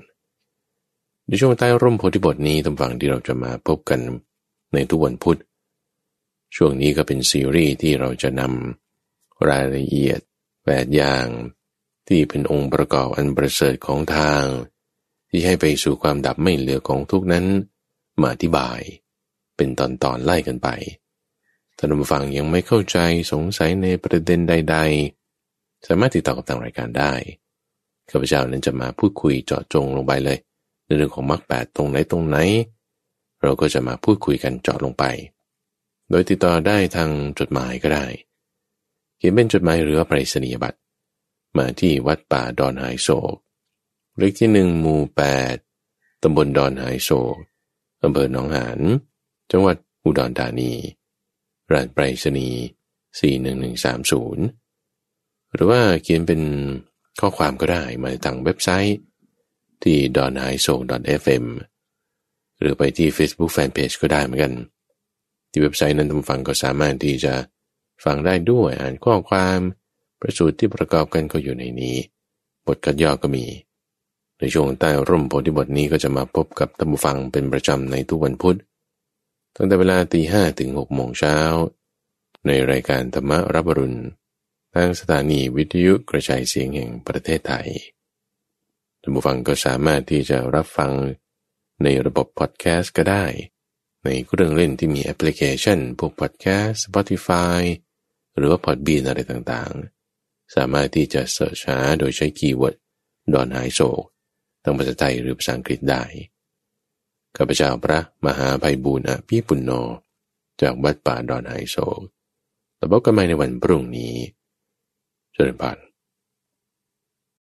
ในช่วงใต้ร่มโพธิบทนี้ท่านฟังที่เราจะมาพบกันในทุกวันพุธ ช่วงนี้ก็เป็นซีรีส์ที่เราจะนำรายละเอียดแปดอย่าง ที่เป็นองค์ประกอบอันประเสริฐของทาง ที่ให้ไปสู่ความดับไม่เหลือของทุกนั้น มาอธิบาย เป็นตอนตอนไล่กันไปท่านผู้ฟังยังไม่เข้าใจสงสัยในประเด็นใด ๆ สามารถติดต่อกับทางรายการได้ข้าพเจ้านั้นจะมาพูดคุยเจาะจงลงไปเลย ในเรื่องของมรรคแปดตรงไหนตรงไหน เราก็จะมาพูดคุยกันเจาะลงไป โดยติดต่อได้ทางจดหมายก็ได้ เขียนเป็นจดหมายหรือไปรษณียบัตรมาที่วัดป่าดอนหายโศก เลขที่หนึ่งหมู่แปดตำบลดอนหายโศกอำเภอหนองหานจังหวัดอุดรธานีรหัสไปรษณีย์41130 หรือว่าเขียนเป็นข้อความก็ได้มาทางเว็บไซต์ที่ d o n h a i s o fm หรือไปที่ Facebook Fanpage ก็ได้เหมือนกัน ที่เว็บไซต์นั้นท่านฟังก็สามารถที่จะฟังได้ด้วยอ่านข้อความ ประสูตรที่ประกอบกันก็อยู่ในนี้ บทกัดย่อก็มี ในช่วงใต้ร่มโพธิบทนี้ก็จะมาพบกับท่านผู้ฟังเป็นประจำในทุกวันพุธ ตั้งแต่เวลาตีห้ถึงหกโมงเช้า ในรายการธรรมรับรุณ ทางสถานีวิทยุกระจายเสียงแห่งประเทศไทย ท่านผู้ฟังก็สามารถที่จะรับฟังในระบบพอดแคสต์ก็ได้ ในเครื่องเล่นที่มีแอปพลิเคชัน พวกพอดแคสต์ Spotify หรือว่า Podbean อะไรต่างๆ สามารถที่จะ search หาโดยใช้ keyword ดอนหายโศก ทั้งภาษาไทยหรือภาษาอังกฤษได้ข้าพเจ้าพระมหาไพบูลย์อภิปุณโณจากวัดป่าดอนหายโศกแล้วพบกันใหม่ในวันพรุ่งนี้เจริญพร